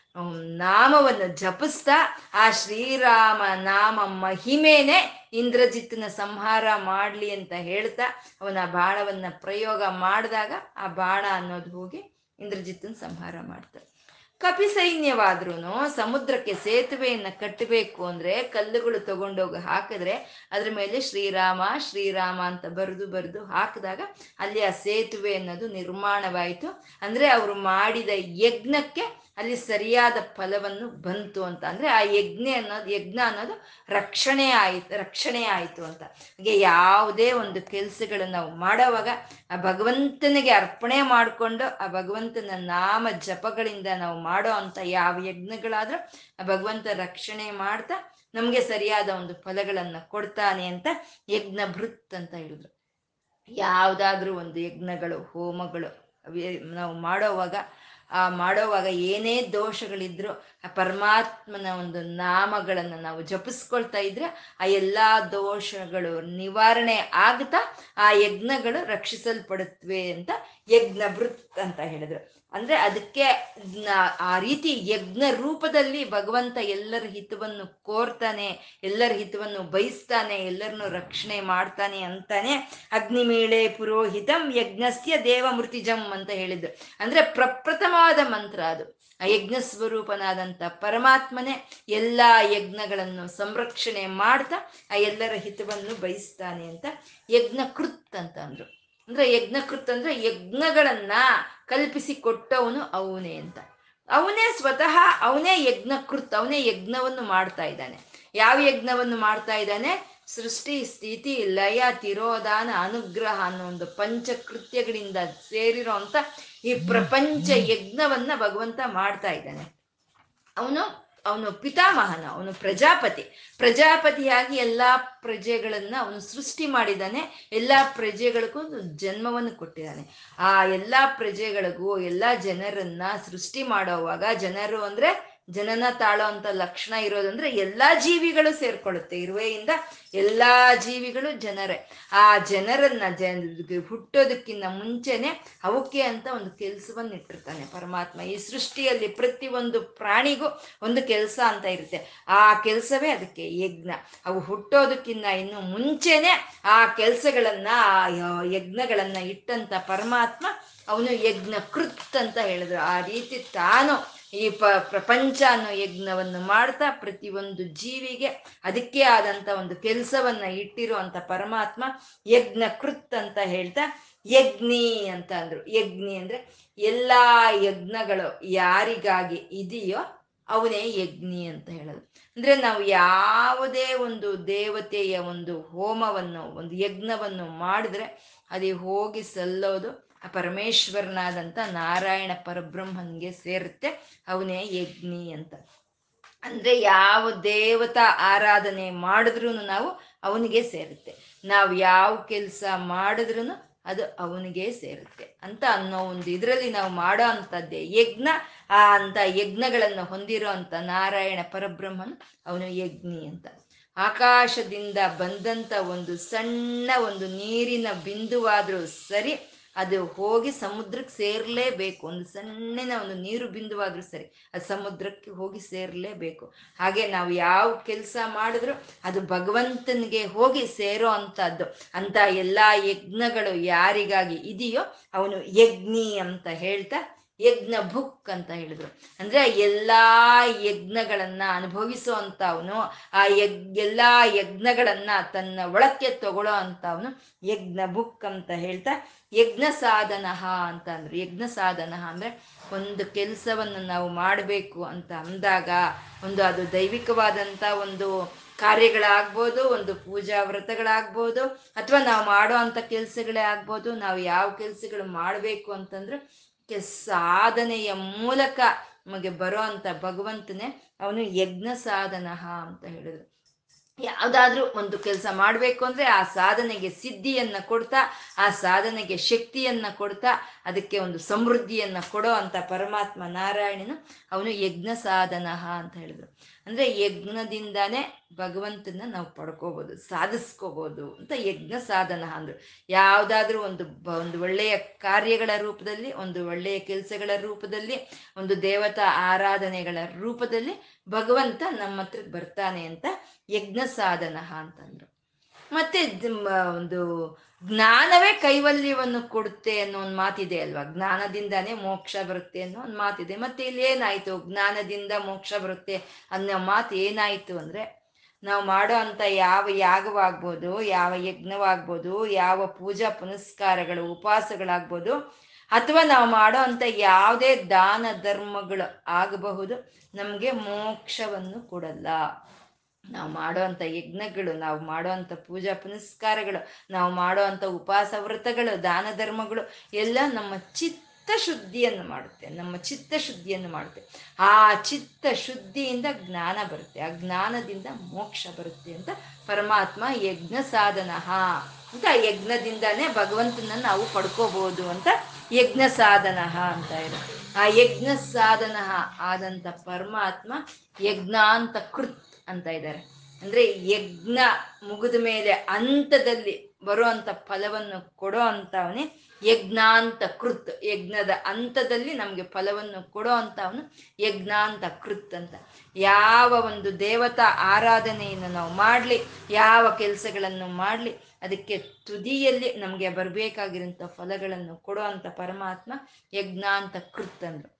ನಾಮವನ್ನು ಜಪಿಸ್ತಾ ಆ ಶ್ರೀರಾಮ ನಾಮ ಮಹಿಮೇನೆ ಇಂದ್ರಜಿತ್ನ ಸಂಹಾರ ಮಾಡಲಿ ಅಂತ ಹೇಳ್ತಾ ಅವನ ಬಾಣವನ್ನ ಪ್ರಯೋಗ ಮಾಡಿದಾಗ ಆ ಬಾಣ ಅನ್ನೋದು ಹೋಗಿ ಇಂದ್ರಜಿತ್ನ ಸಂಹಾರ ಮಾಡ್ತಾರೆ. ಕಪಿ ಸೈನ್ಯವಾದ್ರೂ ಸಮುದ್ರಕ್ಕೆ ಸೇತುವೆಯನ್ನ ಕಟ್ಟಬೇಕು ಅಂದ್ರೆ ಕಲ್ಲುಗಳು ತಗೊಂಡೋಗಿ ಹಾಕಿದ್ರೆ ಅದ್ರ ಮೇಲೆ ಶ್ರೀರಾಮ ಶ್ರೀರಾಮ ಅಂತ ಬರೆದು ಬರೆದು ಹಾಕಿದಾಗ ಅಲ್ಲಿ ಆ ಸೇತುವೆ ಅನ್ನೋದು ನಿರ್ಮಾಣವಾಯಿತು. ಅಂದ್ರೆ ಅವರು ಮಾಡಿದ ಯಜ್ಞಕ್ಕೆ ಅಲ್ಲಿ ಸರಿಯಾದ ಫಲವನ್ನು ಬಂತು ಅಂತ. ಅಂದ್ರೆ ಆ ಯಜ್ಞ ಅನ್ನೋದು ಯಜ್ಞ ಅನ್ನೋದು ರಕ್ಷಣೆ ಆಯ್ತು, ರಕ್ಷಣೆ ಆಯಿತು ಅಂತ. ಹಾಗೆ ಯಾವುದೇ ಒಂದು ಕೆಲಸಗಳನ್ನು ನಾವು ಮಾಡೋವಾಗ ಆ ಭಗವಂತನಿಗೆ ಅರ್ಪಣೆ ಮಾಡಿಕೊಂಡು ಆ ಭಗವಂತನ ನಾಮ ಜಪಗಳಿಂದ ನಾವು ಮಾಡೋ ಅಂತ ಯಾವ ಯಜ್ಞಗಳಾದರೂ ಆ ಭಗವಂತ ರಕ್ಷಣೆ ಮಾಡ್ತಾ ನಮಗೆ ಸರಿಯಾದ ಒಂದು ಫಲಗಳನ್ನು ಕೊಡ್ತಾನೆ ಅಂತ ಯಜ್ಞ ಭೃತ್ ಅಂತ ಹೇಳಿದ್ರು. ಯಾವುದಾದ್ರೂ ಒಂದು ಯಜ್ಞಗಳು, ಹೋಮಗಳು ನಾವು ಮಾಡೋವಾಗ ಆ, ಮಾಡೋವಾಗ ಏನೇ ದೋಷಗಳಿದ್ರು ಆ ಪರಮಾತ್ಮನ ಒಂದು ನಾಮಗಳನ್ನು ನಾವು ಜಪಿಸ್ಕೊಳ್ತಾ ಇದ್ರೆ ಆ ಎಲ್ಲ ದೋಷಗಳು ನಿವಾರಣೆ ಆಗ್ತಾ ಆ ಯಜ್ಞಗಳು ರಕ್ಷಿಸಲ್ಪಡುತ್ತವೆ ಅಂತ ಯಜ್ಞ ಅಂತ ಹೇಳಿದ್ರು. ಅಂದ್ರೆ ಅದಕ್ಕೆ ಆ ರೀತಿ ಯಜ್ಞ ರೂಪದಲ್ಲಿ ಭಗವಂತ ಎಲ್ಲರ ಹಿತವನ್ನು ಕೋರ್ತಾನೆ, ಎಲ್ಲರ ಹಿತವನ್ನು ಬಯಸ್ತಾನೆ, ಎಲ್ಲರನ್ನು ರಕ್ಷಣೆ ಮಾಡ್ತಾನೆ ಅಂತಾನೆ ಅಗ್ನಿಮೇಳೆ ಪುರೋಹಿತಂ ಯಜ್ಞಸ್ಯ ದೇವಮೃತಿಜಂ ಅಂತ ಹೇಳಿದ್ರು ಅಂದ್ರೆ ಪ್ರಪ್ರಥಮವಾದ ಮಂತ್ರ ಅದು. ಆ ಯಜ್ಞ ಸ್ವರೂಪನಾದಂಥ ಪರಮಾತ್ಮನೇ ಎಲ್ಲ ಯಜ್ಞಗಳನ್ನು ಸಂರಕ್ಷಣೆ ಮಾಡ್ತಾ, ಆ ಎಲ್ಲರ ಹಿತವನ್ನು ಬಯಸ್ತಾನೆ ಅಂತ ಯಜ್ಞ ಕೃತ್ ಅಂತ ಅಂದ್ರು. ಅಂದ್ರೆ ಯಜ್ಞಕೃತ್ ಅಂದ್ರೆ ಯಜ್ಞಗಳನ್ನ ಕಲ್ಪಿಸಿ ಕೊಟ್ಟವನು ಅವನೇ ಅಂತ. ಅವನೇ ಸ್ವತಃ, ಅವನೇ ಯಜ್ಞಕೃತ್, ಅವನೇ ಯಜ್ಞವನ್ನು ಮಾಡ್ತಾ ಇದ್ದಾನೆ. ಯಾವ ಯಜ್ಞವನ್ನು ಮಾಡ್ತಾ ಇದ್ದಾನೆ? ಸೃಷ್ಟಿ, ಸ್ಥಿತಿ, ಲಯ, ತಿರೋಧಾನ, ಅನುಗ್ರಹ ಅನ್ನೋ ಒಂದು ಪಂಚಕೃತ್ಯಗಳಿಂದ ಸೇರಿರೋ ಅಂತ ಈ ಪ್ರಪಂಚ ಯಜ್ಞವನ್ನ ಭಗವಂತ ಮಾಡ್ತಾ ಇದ್ದಾನೆ. ಅವನು ಅವನು ಪಿತಾಮಹನ, ಅವನು ಪ್ರಜಾಪತಿ. ಪ್ರಜಾಪತಿಯಾಗಿ ಎಲ್ಲಾ ಪ್ರಜೆಗಳನ್ನ ಅವನು ಸೃಷ್ಟಿ ಮಾಡಿದ್ದಾನೆ. ಎಲ್ಲಾ ಪ್ರಜೆಗಳಿಗೂ ಒಂದು ಜನ್ಮವನ್ನು ಕೊಟ್ಟಿದ್ದಾನೆ. ಆ ಎಲ್ಲಾ ಪ್ರಜೆಗಳಿಗೂ, ಎಲ್ಲಾ ಜನರನ್ನ ಸೃಷ್ಟಿ ಮಾಡೋವಾಗ ಜನರು ಅಂದ್ರೆ ಜನನ ತಾಳೋ ಅಂತ ಲಕ್ಷಣ ಇರೋದಂದ್ರೆ ಎಲ್ಲಾ ಜೀವಿಗಳು ಸೇರ್ಕೊಳ್ಳುತ್ತೆ. ಇರುವೆಯಿಂದ ಎಲ್ಲಾ ಜೀವಿಗಳು ಜನರೇ. ಆ ಜನರನ್ನ ಜನ ಹುಟ್ಟೋದಕ್ಕಿಂತ ಮುಂಚೆನೆ ಅವಕ್ಕೆ ಅಂತ ಒಂದು ಕೆಲಸವನ್ನು ಇಟ್ಟಿರ್ತಾನೆ ಪರಮಾತ್ಮ. ಈ ಸೃಷ್ಟಿಯಲ್ಲಿ ಪ್ರತಿ ಒಂದು ಪ್ರಾಣಿಗೂ ಒಂದು ಕೆಲಸ ಅಂತ ಇರುತ್ತೆ. ಆ ಕೆಲಸವೇ ಅದಕ್ಕೆ ಯಜ್ಞ. ಅವು ಹುಟ್ಟೋದಕ್ಕಿಂತ ಇನ್ನು ಮುಂಚೆನೆ ಆ ಕೆಲಸಗಳನ್ನ, ಆ ಯಜ್ಞಗಳನ್ನ ಇಟ್ಟಂತ ಪರಮಾತ್ಮ ಅವನು ಯಜ್ಞ ಕೃತ್ ಅಂತ ಹೇಳಿದ್ರು. ಆ ರೀತಿ ತಾನು ಈ ಪ ಪ್ರಪಂಚ ಅನ್ನೋ ಯಜ್ಞವನ್ನು ಮಾಡ್ತಾ ಪ್ರತಿಯೊಂದು ಜೀವಿಗೆ ಅದಕ್ಕೆ ಆದಂತ ಒಂದು ಕೆಲಸವನ್ನ ಇಟ್ಟಿರುವಂತ ಪರಮಾತ್ಮ ಯಜ್ಞ ಕೃತ್ ಅಂತ ಹೇಳ್ತಾ ಯಜ್ಞಿ ಅಂತ ಅಂದ್ರು. ಯಜ್ಞಿ ಅಂದ್ರೆ ಎಲ್ಲಾ ಯಜ್ಞಗಳು ಯಾರಿಗಾಗಿ ಇದೆಯೋ ಅವನೇ ಯಜ್ಞಿ ಅಂತ ಹೇಳೋದು. ಅಂದ್ರೆ ನಾವು ಯಾವುದೇ ಒಂದು ದೇವತೆಯ ಒಂದು ಹೋಮವನ್ನು, ಒಂದು ಯಜ್ಞವನ್ನು ಮಾಡಿದ್ರೆ ಅದು ಹೋಗಿ ಸಲ್ಲೋದು ಆ ಪರಮೇಶ್ವರನಾದಂಥ ನಾರಾಯಣ ಪರಬ್ರಹ್ಮನ್ಗೆ ಸೇರುತ್ತೆ. ಅವನೇ ಯಜ್ಞಿ ಅಂತ. ಅಂದ್ರೆ ಯಾವ ದೇವತಾ ಆರಾಧನೆ ಮಾಡಿದ್ರೂ ನಾವು ಅವನಿಗೆ ಸೇರುತ್ತೆ. ನಾವು ಯಾವ ಕೆಲಸ ಮಾಡಿದ್ರೂ ಅದು ಅವನಿಗೆ ಸೇರುತ್ತೆ ಅಂತ ಅನ್ನೋ ಒಂದು ಇದರಲ್ಲಿ ನಾವು ಮಾಡೋ ಅಂಥದ್ದೇ ಯಜ್ಞ. ಆ ಅಂತ ಯಜ್ಞಗಳನ್ನು ಹೊಂದಿರೋ ಅಂತ ನಾರಾಯಣ ಪರಬ್ರಹ್ಮನು ಅವನು ಯಜ್ಞಿ ಅಂತ. ಆಕಾಶದಿಂದ ಬಂದಂತ ಒಂದು ಸಣ್ಣ ಒಂದು ನೀರಿನ ಬಿಂದುವಾದರೂ ಸರಿ, ಅದು ಹೋಗಿ ಸಮುದ್ರಕ್ಕೆ ಸೇರ್ಲೇಬೇಕು. ಒಂದು ಸಣ್ಣನ ಒಂದು ನೀರು ಬಿಂದುವಾದ್ರೂ ಸರಿ, ಅದು ಸಮುದ್ರಕ್ಕೆ ಹೋಗಿ ಸೇರ್ಲೇಬೇಕು. ಹಾಗೆ ನಾವು ಯಾವ ಕೆಲಸ ಮಾಡಿದ್ರು ಅದು ಭಗವಂತನಿಗೆ ಹೋಗಿ ಸೇರೋ ಅಂಥದ್ದು. ಅಂತ ಎಲ್ಲಾ ಯಜ್ಞಗಳು ಯಾರಿಗಾಗಿ ಇದೆಯೋ ಅವನು ಯಜ್ಞಿ ಅಂತ ಹೇಳ್ತಾ ಯಜ್ಞ ಭುಕ್ ಅಂತ ಹೇಳಿದ್ರು. ಅಂದ್ರೆ ಎಲ್ಲಾ ಯಜ್ಞಗಳನ್ನ ಅನುಭವಿಸೋ ಅವನು ಆ ಯಗ್, ಎಲ್ಲಾ ಯಜ್ಞಗಳನ್ನ ತನ್ನ ಒಳಕ್ಕೆ ತಗೊಳ್ಳೋ ಅವನು ಯಜ್ಞ ಭುಕ್ ಅಂತ ಹೇಳ್ತಾ, ಯಜ್ಞ ಸಾಧನ ಅಂತ ಅಂದ್ರು. ಯಜ್ಞ ಸಾಧನ ಅಂದ್ರೆ ಒಂದು ಕೆಲಸವನ್ನು ನಾವು ಮಾಡಬೇಕು ಅಂತ ಅಂದಾಗ, ಒಂದು ಅದು ದೈವಿಕವಾದಂಥ ಒಂದು ಕಾರ್ಯಗಳಾಗ್ಬೋದು, ಒಂದು ಪೂಜಾ ವ್ರತಗಳಾಗ್ಬೋದು, ಅಥವಾ ನಾವು ಮಾಡೋ ಅಂಥ ಕೆಲಸಗಳೇ ಆಗ್ಬೋದು, ನಾವು ಯಾವ ಕೆಲಸಗಳು ಮಾಡಬೇಕು ಅಂತಂದ್ರೆ ಸಾಧನೆಯ ಮೂಲಕ ನಮಗೆ ಬರೋ ಅಂತ ಭಗವಂತನೇ ಅವನು ಯಜ್ಞ ಸಾಧನ ಅಂತ ಹೇಳಿದ್ರು. ಯಾವುದಾದ್ರೂ ಒಂದು ಕೆಲಸ ಮಾಡಬೇಕು ಅಂದ್ರೆ ಆ ಸಾಧನೆಗೆ ಸಿದ್ಧಿಯನ್ನ ಕೊಡ್ತಾ, ಆ ಸಾಧನೆಗೆ ಶಕ್ತಿಯನ್ನ ಕೊಡ್ತಾ, ಅದಕ್ಕೆ ಒಂದು ಸಮೃದ್ಧಿಯನ್ನ ಕೊಡೋ ಅಂತ ಪರಮಾತ್ಮ ನಾರಾಯಣನು ಅವನು ಯಜ್ಞ ಸಾಧನ ಅಂತ ಹೇಳಿದ್ರು. ಅಂದ್ರೆ ಯಜ್ಞದಿಂದಾನೇ ಭಗವಂತನ ನಾವು ಪಡ್ಕೋಬಹುದು ಸಾಧಿಸ್ಕೋಬಹುದು ಅಂತ ಯಜ್ಞ ಸಾಧನ ಅಂದ್ರು. ಯಾವುದಾದ್ರೂ ಒಂದು ಒಂದು ಒಳ್ಳೆಯ ಕಾರ್ಯಗಳ ರೂಪದಲ್ಲಿ, ಒಂದು ಒಳ್ಳೆಯ ಕೆಲಸಗಳ ರೂಪದಲ್ಲಿ, ಒಂದು ದೇವತಾ ಆರಾಧನೆಗಳ ರೂಪದಲ್ಲಿ ಭಗವಂತ ನಮ್ಮ ಹತ್ರಕ್ಕೆ ಬರ್ತಾನೆ ಅಂತ ಯಜ್ಞ ಸಾಧನ ಅಂತಂದ್ರು. ಮತ್ತೆ ಒಂದು ಜ್ಞಾನವೇ ಕೈವಲ್ಯವನ್ನು ಕೊಡುತ್ತೆ ಅನ್ನೋ ಒಂದು ಮಾತಿದೆ ಅಲ್ವಾ? ಜ್ಞಾನದಿಂದಾನೇ ಮೋಕ್ಷ ಬರುತ್ತೆ ಅನ್ನೋ ಒಂದು ಮಾತಿದೆ. ಮತ್ತೆ ಇಲ್ಲಿ ಏನಾಯ್ತು? ಜ್ಞಾನದಿಂದ ಮೋಕ್ಷ ಬರುತ್ತೆ ಅನ್ನೋ ಮಾತು ಏನಾಯ್ತು ಅಂದ್ರೆ, ನಾವು ಮಾಡೋ ಅಂತ ಯಾವ ಯಾಗವಾಗ್ಬೋದು, ಯಾವ ಯಜ್ಞವಾಗ್ಬೋದು, ಯಾವ ಪೂಜಾ ಪುನಸ್ಕಾರಗಳು ಉಪವಾಸಗಳಾಗ್ಬೋದು ಅಥವಾ ನಾವು ಮಾಡೋ ಅಂತ ಯಾವುದೇ ದಾನ ಧರ್ಮಗಳು ಆಗಬಹುದು, ನಮಗೆ ಮೋಕ್ಷವನ್ನು ಕೊಡಲ್ಲ. ನಾವು ಮಾಡುವಂಥ ಯಜ್ಞಗಳು, ನಾವು ಮಾಡುವಂಥ ಪೂಜಾ ಪುನಸ್ಕಾರಗಳು, ನಾವು ಮಾಡುವಂಥ ಅಂಥ ಉಪವಾಸ ವ್ರತಗಳು, ದಾನ ಧರ್ಮಗಳು ಎಲ್ಲ ನಮ್ಮ ಚಿತ್ತ ಶುದ್ಧಿಯನ್ನು ಮಾಡುತ್ತೆ, ನಮ್ಮ ಚಿತ್ತ ಶುದ್ಧಿಯನ್ನು ಮಾಡುತ್ತೆ. ಆ ಚಿತ್ತ ಶುದ್ಧಿಯಿಂದ ಜ್ಞಾನ ಬರುತ್ತೆ, ಆ ಜ್ಞಾನದಿಂದ ಮೋಕ್ಷ ಬರುತ್ತೆ ಅಂತ ಪರಮಾತ್ಮ ಯಜ್ಞ ಸಾಧನ. ಅಂತ ಯಜ್ಞದಿಂದಾನೇ ಭಗವಂತನ ನಾವು ಪಡ್ಕೋಬಹುದು ಅಂತ ಯಜ್ಞ ಸಾಧನ ಅಂತ ಇದೆ ಆ ಯಜ್ಞ ಸಾಧನ ಆದಂತ ಪರಮಾತ್ಮ ಯಜ್ಞಾಂತ ಕೃತ್ ಅಂತ ಇದ್ದಾರೆ. ಅಂದ್ರೆ ಯಜ್ಞ ಮುಗಿದ ಮೇಲೆ ಅಂತದಲ್ಲಿ ಬರುವಂತ ಫಲವನ್ನು ಕೊಡೋ ಅಂತವನೇ ಯಜ್ಞಾಂತ ಕೃತ್ ಯಜ್ಞದ ಅಂತದಲ್ಲಿ ನಮಗೆ ಫಲವನ್ನು ಕೊಡೋ ಅಂತವನು ಯಜ್ಞಾಂತ ಕೃತ್ ಅಂತ. ಯಾವ ಒಂದು ದೇವತಾ ಆರಾಧನೆಯನ್ನು ನಾವು ಮಾಡಲಿ, ಯಾವ ಕೆಲಸಗಳನ್ನು ಮಾಡಲಿ, ಅದಕ್ಕೆ ತುದಿಯಲ್ಲಿ ನಮಗೆ ಬರಬೇಕಾಗಿರೋಂಥ ಫಲಗಳನ್ನು ಕೊಡೋ ಅಂತ ಪರಮಾತ್ಮ ಯಜ್ಞಾಂತ ಕೃತ್ ಅಂದ್ರು.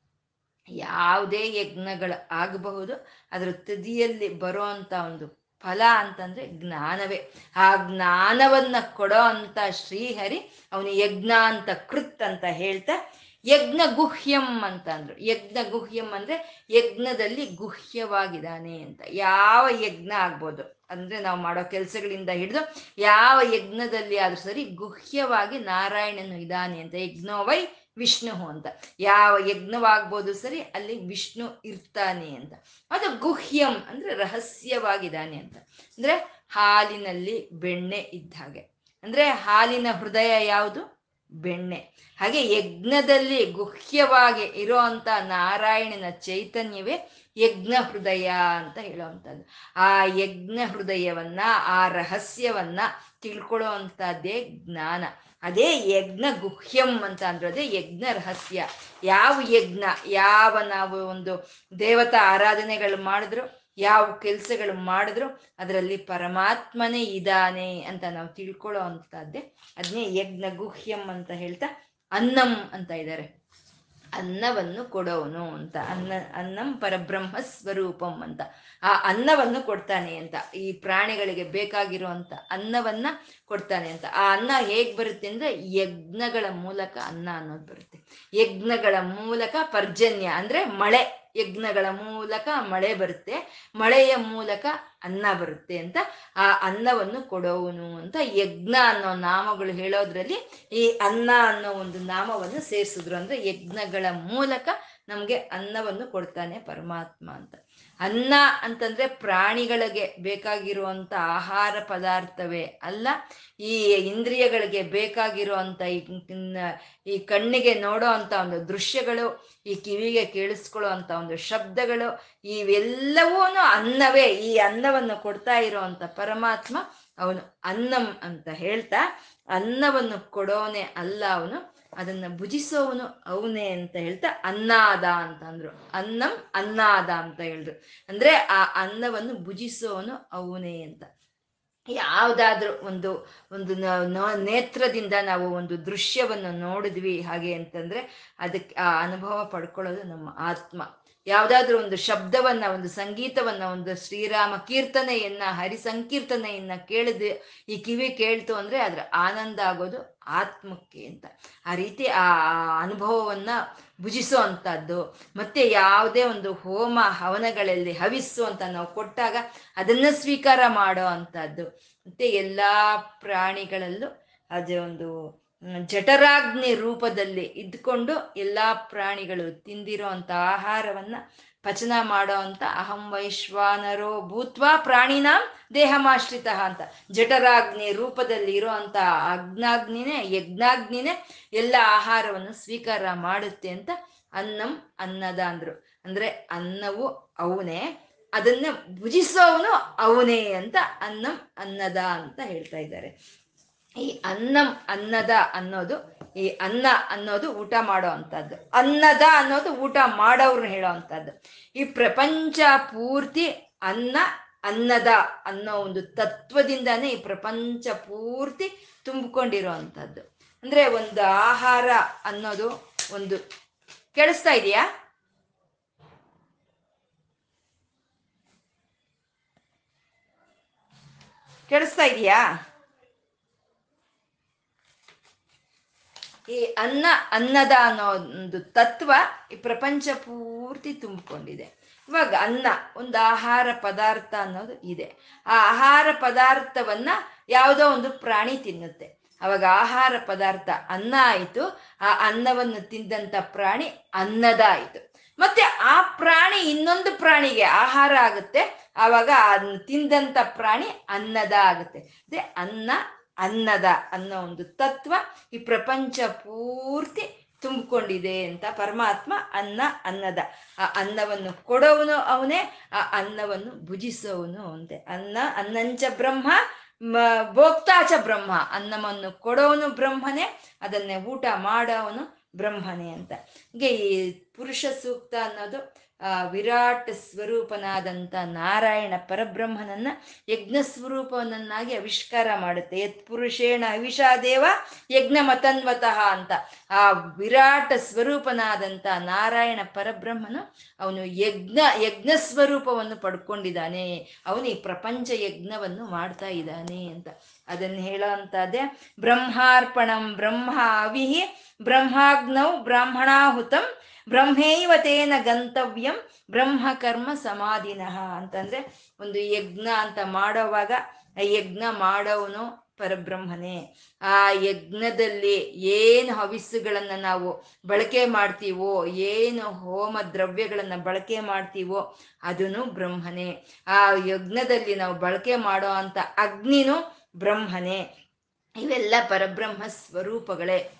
ಯಾವುದೇ ಯಜ್ಞಗಳು ಆಗಬಹುದು, ಅದರ ತುದಿಯಲ್ಲಿ ಬರೋ ಅಂತ ಒಂದು ಫಲ ಅಂತಂದ್ರೆ ಜ್ಞಾನವೇ. ಆ ಜ್ಞಾನವನ್ನ ಕೊಡೋ ಅಂತ ಶ್ರೀಹರಿ ಅವನು ಯಜ್ಞ ಅಂತ ಕೃತ್ ಅಂತ ಹೇಳ್ತಾ, ಯಜ್ಞ ಗುಹ್ಯಂ ಅಂತ ಅಂದ್ರು ಯಜ್ಞ ಗುಹ್ಯಂ ಅಂದ್ರೆ ಯಜ್ಞದಲ್ಲಿ ಗುಹ್ಯವಾಗಿದ್ದಾನೆ ಅಂತ. ಯಾವ ಯಜ್ಞ ಆಗ್ಬೋದು? ಅಂದ್ರೆ ನಾವು ಮಾಡೋ ಕೆಲಸಗಳಿಂದ ಹಿಡಿದು ಯಾವ ಯಜ್ಞದಲ್ಲಿ ಆದ್ರೂ ಸರಿ ಗುಹ್ಯವಾಗಿ ನಾರಾಯಣನು ಇದ್ದಾನೆ ಅಂತ. ಯಜ್ಞೋವೈ ವಿಷ್ಣು ಅಂತ. ಯಾವ ಯಜ್ಞವಾಗ್ಬೋದು ಸರಿ, ಅಲ್ಲಿ ವಿಷ್ಣು ಇರ್ತಾನೆ ಅಂತ. ಅದು ಗುಹ್ಯಂ ಅಂದ್ರೆ ರಹಸ್ಯವಾಗಿದ್ದಾನೆ ಅಂತ. ಅಂದ್ರೆ ಹಾಲಿನಲ್ಲಿ ಬೆಣ್ಣೆ ಇದ್ದ ಹಾಗೆ. ಅಂದ್ರೆ ಹಾಲಿನ ಹೃದಯ ಯಾವುದು? ಬೆಣ್ಣೆ. ಹಾಗೆ ಯಜ್ಞದಲ್ಲಿ ಗುಹ್ಯವಾಗಿ ಇರೋಂಥ ನಾರಾಯಣನ ಚೈತನ್ಯವೇ ಯಜ್ಞ ಹೃದಯ ಅಂತ ಹೇಳುವಂಥದ್ದು. ಆ ಯಜ್ಞ ಹೃದಯವನ್ನ, ಆ ರಹಸ್ಯವನ್ನ ತಿಳ್ಕೊಳ್ಳೋ ಅಂಥದ್ದೇ ಜ್ಞಾನ. ಅದೇ ಯಜ್ಞ ಗುಹ್ಯಂ ಅಂತ ಅಂದ್ರೆ. ಅದೇ ಯಜ್ಞ ರಹಸ್ಯ. ಯಾವ ಯಜ್ಞ, ಯಾವ ನಾವು ಒಂದು ದೇವತಾ ಆರಾಧನೆಗಳು ಮಾಡಿದ್ರು, ಯಾವ ಕೆಲಸಗಳು ಮಾಡಿದ್ರು, ಅದರಲ್ಲಿ ಪರಮಾತ್ಮನೇ ಇದ್ದಾನೆ ಅಂತ ನಾವು ತಿಳ್ಕೊಳ್ಳೋ ಅಂತದ್ದೇ ಅದನ್ನೇ ಯಜ್ಞ ಗುಹ್ಯಂ ಅಂತ ಹೇಳ್ತಾ ಅನ್ನಂ ಅಂತ ಇದ್ದಾರೆ. ಅನ್ನವನ್ನು ಕೊಡೋನು ಅಂತ. ಅನ್ನ, ಅನ್ನಂ ಪರಬ್ರಹ್ಮ ಸ್ವರೂಪಂ ಅಂತ. ಆ ಅನ್ನವನ್ನು ಕೊಡ್ತಾನೆ ಅಂತ. ಈ ಪ್ರಾಣಿಗಳಿಗೆ ಬೇಕಾಗಿರುವಂತ ಅನ್ನವನ್ನ ಕೊಡ್ತಾನೆ ಅಂತ. ಆ ಅನ್ನ ಹೇಗ್ ಬರುತ್ತೆ ಅಂದ್ರೆ ಯಜ್ಞಗಳ ಮೂಲಕ ಅನ್ನ ಅನ್ನೋದು ಬರುತ್ತೆ. ಯಜ್ಞಗಳ ಮೂಲಕ ಪರ್ಜನ್ಯ ಅಂದ್ರೆ ಮಳೆ. ಯಜ್ಞಗಳ ಮೂಲಕ ಮಳೆ ಬರುತ್ತೆ. ಮಳೆಯ ಮೂಲಕ ಅನ್ನ ಬರುತ್ತೆ ಅಂತ ಆ ಅನ್ನವನ್ನು ಕೊಡೋನು ಅಂತ ಯಜ್ಞ ಅನ್ನೋ ನಾಮಗಳು ಹೇಳೋದ್ರಲ್ಲಿ ಈ ಅನ್ನ ಅನ್ನೋ ಒಂದು ನಾಮವನ್ನು ಸೇರಿಸಿದ್ರು. ಅಂದ್ರೆ ಯಜ್ಞಗಳ ಮೂಲಕ ನಮ್ಗೆ ಅನ್ನವನ್ನು ಕೊಡ್ತಾನೆ ಪರಮಾತ್ಮ ಅಂತ. ಅನ್ನ ಅಂತಂದ್ರೆ ಪ್ರಾಣಿಗಳಿಗೆ ಬೇಕಾಗಿರುವಂತ ಆಹಾರ ಪದಾರ್ಥವೇ ಅಲ್ಲ, ಈ ಇಂದ್ರಿಯಗಳಿಗೆ ಬೇಕಾಗಿರುವಂತ ಈ ಕಣ್ಣಿಗೆ ನೋಡೋ ಅಂತ ಒಂದು ದೃಶ್ಯಗಳು, ಈ ಕಿವಿಗೆ ಕೇಳಿಸ್ಕೊಳ್ಳೋ ಅಂತ ಒಂದು ಶಬ್ದಗಳು ಇವೆಲ್ಲವೂ ಅನ್ನವೇ, ಈ ಅನ್ನವನ್ನು ಕೊಡ್ತಾ ಇರೋವಂಥ ಪರಮಾತ್ಮ ಅವನು ಅನ್ನಂ ಅಂತ ಹೇಳ್ತಾ ಅನ್ನವನ್ನು ಕೊಡೋನೆ ಅಲ್ಲ ಅವನು. ಅದನ್ನ ಭುಜಿಸೋವನು ಅವನೇ ಅಂತ ಹೇಳ್ತಾ ಅನ್ನಾದ ಅಂತ ಅಂದ್ರು ಅನ್ನಂ ಅನ್ನಾದ ಅಂತ ಹೇಳಿದ್ರು. ಅಂದ್ರೆ ಆ ಅನ್ನವನ್ನು ಭುಜಿಸೋವನು ಅವನೇ ಅಂತ. ಯಾವುದಾದ್ರೂ ಒಂದು ಒಂದು ನೇತ್ರದಿಂದ ನಾವು ಒಂದು ದೃಶ್ಯವನ್ನು ನೋಡಿದ್ವಿ ಹಾಗೆ ಅಂತಂದ್ರೆ ಅದಕ್ಕೆ ಆ ಅನುಭವ ಪಡ್ಕೊಳ್ಳೋದು ನಮ್ಮ ಆತ್ಮ. ಯಾವುದಾದ್ರೂ ಒಂದು ಶಬ್ದವನ್ನ, ಒಂದು ಸಂಗೀತವನ್ನ, ಒಂದು ಶ್ರೀರಾಮ ಕೀರ್ತನೆಯನ್ನ ಹರಿ ಸಂಕೀರ್ತನೆಯನ್ನ ಕೇಳಿದ ಈ ಕಿವಿ ಕೇಳ್ತು ಅಂದ್ರೆ ಅದ್ರ ಆನಂದ ಆಗೋದು ಆತ್ಮಕ್ಕೆ ಅಂತ. ಆ ರೀತಿ ಆ ಅನುಭವವನ್ನ ಭುಜಿಸೋ ಅಂಥದ್ದು ಮತ್ತೆ ಯಾವುದೇ ಒಂದು ಹೋಮ ಹವನಗಳಲ್ಲಿ ಹವಿಸ್ಸು ಅಂತ ನಾವು ಕೊಟ್ಟಾಗ ಅದನ್ನ ಸ್ವೀಕಾರ ಮಾಡೋ ಅಂಥದ್ದು ಮತ್ತೆ ಎಲ್ಲಾ ಪ್ರಾಣಿಗಳಲ್ಲೂ ಅದೇ ಒಂದು ಜಠರಾಗ್ನಿ ರೂಪದಲ್ಲಿ ಇದ್ಕೊಂಡು ಎಲ್ಲ ಪ್ರಾಣಿಗಳು ತಿಂದಿರೋ ಅಂತ ಆಹಾರವನ್ನ ಪಚನ ಮಾಡೋ ಅಂತ ಅಹಂ ವೈಶ್ವಾನರೋ ಭೂತ್ವ ಪ್ರಾಣಿನ ದೇಹಮಾಶ್ರಿತ ಅಂತ. ಜಠರಾಗ್ನಿ ರೂಪದಲ್ಲಿ ಇರೋ ಅಂತ ಅಗ್ನಾಗ್ನಿನೇ, ಯಜ್ಞಾಗ್ನಿನೇ ಎಲ್ಲ ಆಹಾರವನ್ನು ಸ್ವೀಕಾರ ಮಾಡುತ್ತೆ ಅಂತ ಅನ್ನಂ ಅನ್ನದ ಅಂದ್ರು. ಅಂದ್ರೆ ಅನ್ನವು ಅವನೇ, ಅದನ್ನ ಭುಜಿಸೋವನು ಅವನೇ ಅಂತ ಅನ್ನಂ ಅನ್ನದ ಅಂತ ಹೇಳ್ತಾ ಇದ್ದಾರೆ. ಈ ಅನ್ನಂ ಅನ್ನದ ಅನ್ನೋದು, ಈ ಅನ್ನ ಅನ್ನೋದು ಊಟ ಮಾಡೋ ಅಂಥದ್ದು. ಅನ್ನದ ಅನ್ನೋದು ಊಟ ಮಾಡೋರು ಹೇಳೋ ಅಂಥದ್ದು. ಈ ಪ್ರಪಂಚ ಪೂರ್ತಿ ಅನ್ನ, ಅನ್ನದ ಅನ್ನೋ ಒಂದು ತತ್ವದಿಂದಾನೇ ಈ ಪ್ರಪಂಚ ಪೂರ್ತಿ ತುಂಬಿಕೊಂಡಿರೋ ಅಂಥದ್ದು. ಅಂದ್ರೆ ಒಂದು ಆಹಾರ ಅನ್ನೋದು ಒಂದು, ಕೇಳಿಸ್ತಾ ಇದೆಯಾ? ಕೇಳಿಸ್ತಾ ಇದೆಯಾ? ಈ ಅನ್ನ, ಅನ್ನದ ಅನ್ನೋ ಒಂದು ತತ್ವ ಈ ಪ್ರಪಂಚ ಪೂರ್ತಿ ತುಂಬಿಕೊಂಡಿದೆ. ಇವಾಗ ಅನ್ನ ಒಂದು ಆಹಾರ ಪದಾರ್ಥ ಅನ್ನೋದು ಇದೆ. ಆ ಆಹಾರ ಪದಾರ್ಥವನ್ನ ಯಾವುದೋ ಒಂದು ಪ್ರಾಣಿ ತಿನ್ನುತ್ತೆ. ಅವಾಗ ಆಹಾರ ಪದಾರ್ಥ ಅನ್ನ ಆಯಿತು. ಆ ಅನ್ನವನ್ನು ತಿಂದಂತ ಪ್ರಾಣಿ ಅನ್ನದ ಆಯಿತು. ಮತ್ತೆ ಆ ಪ್ರಾಣಿ ಇನ್ನೊಂದು ಪ್ರಾಣಿಗೆ ಆಹಾರ ಆಗುತ್ತೆ. ಆವಾಗ ತಿಂದಂತ ಪ್ರಾಣಿ ಅನ್ನದ ಆಗುತ್ತೆ. ಅದೇ ಅನ್ನ ಅನ್ನದ ಅನ್ನೋ ಒಂದು ತತ್ವ ಈ ಪ್ರಪಂಚ ಪೂರ್ತಿ ತುಂಬಿಕೊಂಡಿದೆ ಅಂತ ಪರಮಾತ್ಮ ಅನ್ನ ಅನ್ನದ. ಆ ಅನ್ನವನ್ನು ಕೊಡೋವನು ಅವನೇ, ಆ ಅನ್ನವನ್ನು ಭುಜಿಸೋವನು ಅವನೇ ಅನ್ನ ಅನ್ನಂಚ ಬ್ರಹ್ಮ ಭೋಕ್ತಾಚ ಬ್ರಹ್ಮ. ಅನ್ನವನ್ನು ಕೊಡೋನು ಬ್ರಹ್ಮನೇ, ಅದನ್ನೇ ಊಟ ಮಾಡೋವನು ಬ್ರಹ್ಮನೇ ಅಂತ. ಹೀಗೆ ಈ ಪುರುಷ ಸೂಕ್ತ ಅನ್ನೋದು ಆ, ವಿರಾಟ್ ಸ್ವರೂಪನಾದಂಥ ನಾರಾಯಣ ಪರಬ್ರಹ್ಮನನ್ನ ಯಜ್ಞ ಸ್ವರೂಪವನ್ನಾಗಿ ಆವಿಷ್ಕಾರ ಮಾಡುತ್ತೆ. ಯತ್ ಪುರುಷೇಣ ಅವಿಷಾದೇವ ಯಜ್ಞ ಮತನ್ವತಃ ಅಂತ. ಆ ವಿರಾಟ ಸ್ವರೂಪನಾದಂಥ ನಾರಾಯಣ ಪರಬ್ರಹ್ಮನು ಅವನು ಯಜ್ಞ ಯಜ್ಞ ಸ್ವರೂಪವನ್ನು ಪಡ್ಕೊಂಡಿದ್ದಾನೆ. ಅವನು ಈ ಪ್ರಪಂಚ ಯಜ್ಞವನ್ನು ಮಾಡ್ತಾ ಇದ್ದಾನೆ ಅಂತ. ಅದನ್ನು ಹೇಳೋ ಅಂತದ್ದೇ ಬ್ರಹ್ಮಾರ್ಪಣಂ ಬ್ರಹ್ಮ ಅವಿಹಿ ಬ್ರಹ್ಮಾಗ್ನೌ ಬ್ರಾಹ್ಮಣಾಹುತಂ ಬ್ರಹ್ಮೈವ ತೇನ ಗಂತವ್ಯಂ ಬ್ರಹ್ಮಕರ್ಮ ಸಮಾಧಿನಃ ಅಂತಂದ್ರೆ ಒಂದು ಯಜ್ಞ ಅಂತ ಮಾಡೋವಾಗ ಯಜ್ಞ ಮಾಡೋವನು ಪರಬ್ರಹ್ಮನೇ. ಆ ಯಜ್ಞದಲ್ಲಿ ಏನು ಹವಿಸ್ಸುಗಳನ್ನು ನಾವು ಬಳಕೆ ಮಾಡ್ತೀವೋ, ಏನು ಹೋಮ ದ್ರವ್ಯಗಳನ್ನು ಬಳಕೆ ಮಾಡ್ತೀವೋ ಅದನ್ನು ಬ್ರಹ್ಮನೇ. ಆ ಯಜ್ಞದಲ್ಲಿ ನಾವು ಬಳಕೆ ಮಾಡೋ ಅಂತ ಅಗ್ನಿನೂ ಬ್ರಹ್ಮನೇ. ಇವೆಲ್ಲ ಪರಬ್ರಹ್ಮ ಸ್ವರೂಪಗಳೇ.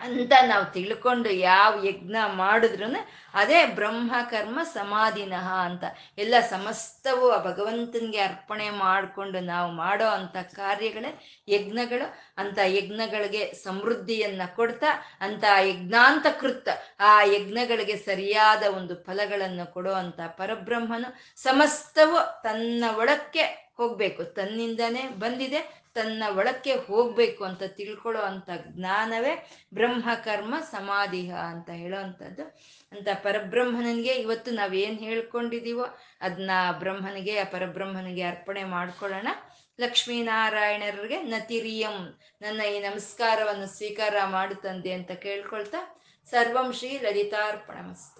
ಅಂತ ನಾವು ತಿಳ್ಕೊಂಡು ಯಾವ ಯಜ್ಞ ಮಾಡಿದ್ರು ಅದೇ ಬ್ರಹ್ಮಕರ್ಮ ಸಮಾಧಿನಃ ಅಂತ. ಎಲ್ಲ ಸಮಸ್ತವು ಆ ಭಗವಂತನಿಗೆ ಅರ್ಪಣೆ ಮಾಡಿಕೊಂಡು ನಾವು ಮಾಡೋ ಅಂಥ ಕಾರ್ಯಗಳೇ ಯಜ್ಞಗಳು. ಅಂತ ಯಜ್ಞಗಳಿಗೆ ಸಮೃದ್ಧಿಯನ್ನ ಕೊಡ್ತಾ, ಅಂತ ಯಜ್ಞಾಂತ ಕೃತ್ತ ಆ ಯಜ್ಞಗಳಿಗೆ ಸರಿಯಾದ ಒಂದು ಫಲಗಳನ್ನು ಕೊಡೋ ಅಂತ ಪರಬ್ರಹ್ಮನು ಸಮಸ್ತವು ತನ್ನ ಒಳಕ್ಕೆ ಹೋಗ್ಬೇಕು. ತನ್ನಿಂದನೇ ಬಂದಿದೆ ತನ್ನ ಒಳಕ್ಕೆ ಹೋಗ್ಬೇಕು ಅಂತ ತಿಳ್ಕೊಳ್ಳೋ ಅಂತ ಜ್ಞಾನವೇ ಬ್ರಹ್ಮಕರ್ಮ ಸಮಾಧಿಹ ಅಂತ ಹೇಳೋ ಅಂಥದ್ದು. ಅಂತ ಪರಬ್ರಹ್ಮನಿಗೆ ಇವತ್ತು ನಾವೇನು ಹೇಳ್ಕೊಂಡಿದ್ದೀವೋ ಅದನ್ನ ಬ್ರಹ್ಮನಿಗೆ, ಆ ಪರಬ್ರಹ್ಮನಿಗೆ ಅರ್ಪಣೆ ಮಾಡ್ಕೊಳ್ಳೋಣ. ಲಕ್ಷ್ಮೀನಾರಾಯಣರಿಗೆ ನತಿರಿಯಂ, ನನ್ನ ಈ ನಮಸ್ಕಾರವನ್ನು ಸ್ವೀಕಾರ ಮಾಡುತ್ತಂದೆ ಅಂತ ಕೇಳ್ಕೊಳ್ತಾ ಸರ್ವಂ ಶ್ರೀ ಲಲಿತಾರ್ಪಣಮಸ್ತು.